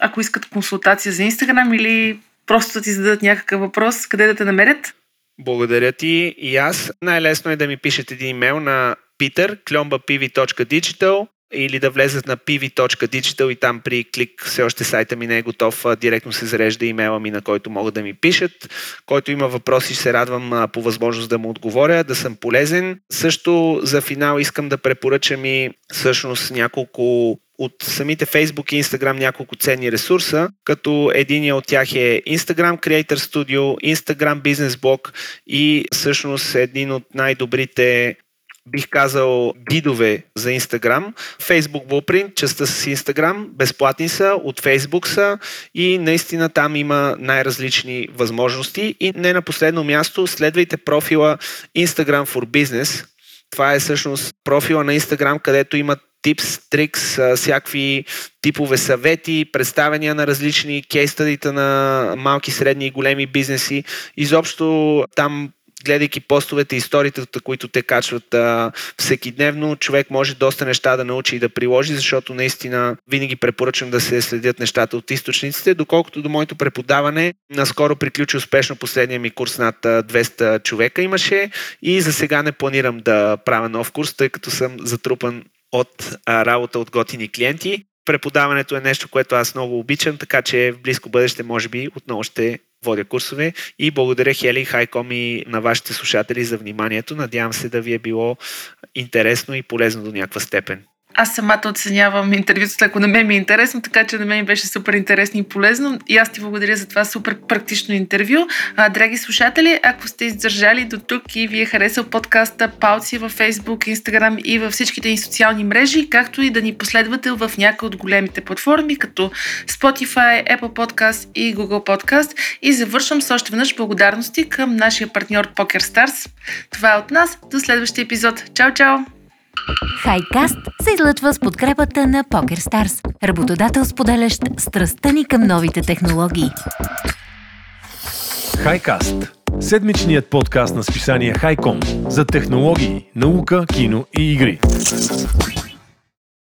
ако искат консултация за Инстаграм или просто да ти зададат някакъв въпрос, къде да те намерят? Благодаря ти и аз. Най-лесно е да ми пишете един имейл на peter.klombapivi.digital или да влезат на pv.digital и там при клик все още сайта ми не е готов, директно се зарежда имейла ми, на който могат да ми пишат. Който има въпроси, ще се радвам по възможност да му отговоря, да съм полезен. Също за финал искам да препоръчам и всъщност няколко от самите Facebook и Instagram няколко ценни ресурса, като един от тях е Instagram Creator Studio, Instagram Business Blog и всъщност един от най-добрите бих казал, гидове за Instagram. Facebook Blueprint, частта с Instagram, безплатни са, от Facebook са и наистина там има най-различни възможности. И не на последно място, следвайте профила Instagram for Business. Това е всъщност профила на Instagram, където имат типс, трикс, всякакви типове съвети, представения на различни кейстадита на малки, средни и големи бизнеси. Изобщо там гледайки постовете и историите, които те качват а, всеки дневно, човек може доста неща да научи и да приложи, защото наистина винаги препоръчвам да се следят нещата от източниците, доколкото до моето преподаване наскоро приключи успешно последния ми курс над 200 човека имаше и за сега не планирам да правя нов курс, тъй като съм затрупан от а, работа от готини клиенти. Преподаването е нещо, което аз много обичам, така че в близко бъдеще може би отново ще водя курсове и благодаря Хели Хайком и на вашите слушатели за вниманието. Надявам се да ви е било интересно и полезно до някаква степен. Аз самата оценявам интервюто, ако на мен ми е интересно, така че на мен беше супер интересно и полезно. И аз ти благодаря за това супер практично интервю. А, драги слушатели, ако сте издържали до тук и ви е харесал подкаста, палци във Facebook, Instagram и във всичките ни социални мрежи, както и да ни последвате в някои от големите платформи, като Spotify, Apple Podcast и Google Podcast. И завършвам с още веднъж благодарности към нашия партньор PokerStars. Това е от нас. До следващия епизод. Чао, чао! Хайкаст се излъчва с подкрепата на PokerStars, работодател споделящ страстта ни към новите технологии. Хайкаст – седмичният подкаст на списание Хайком за технологии, наука, кино и игри.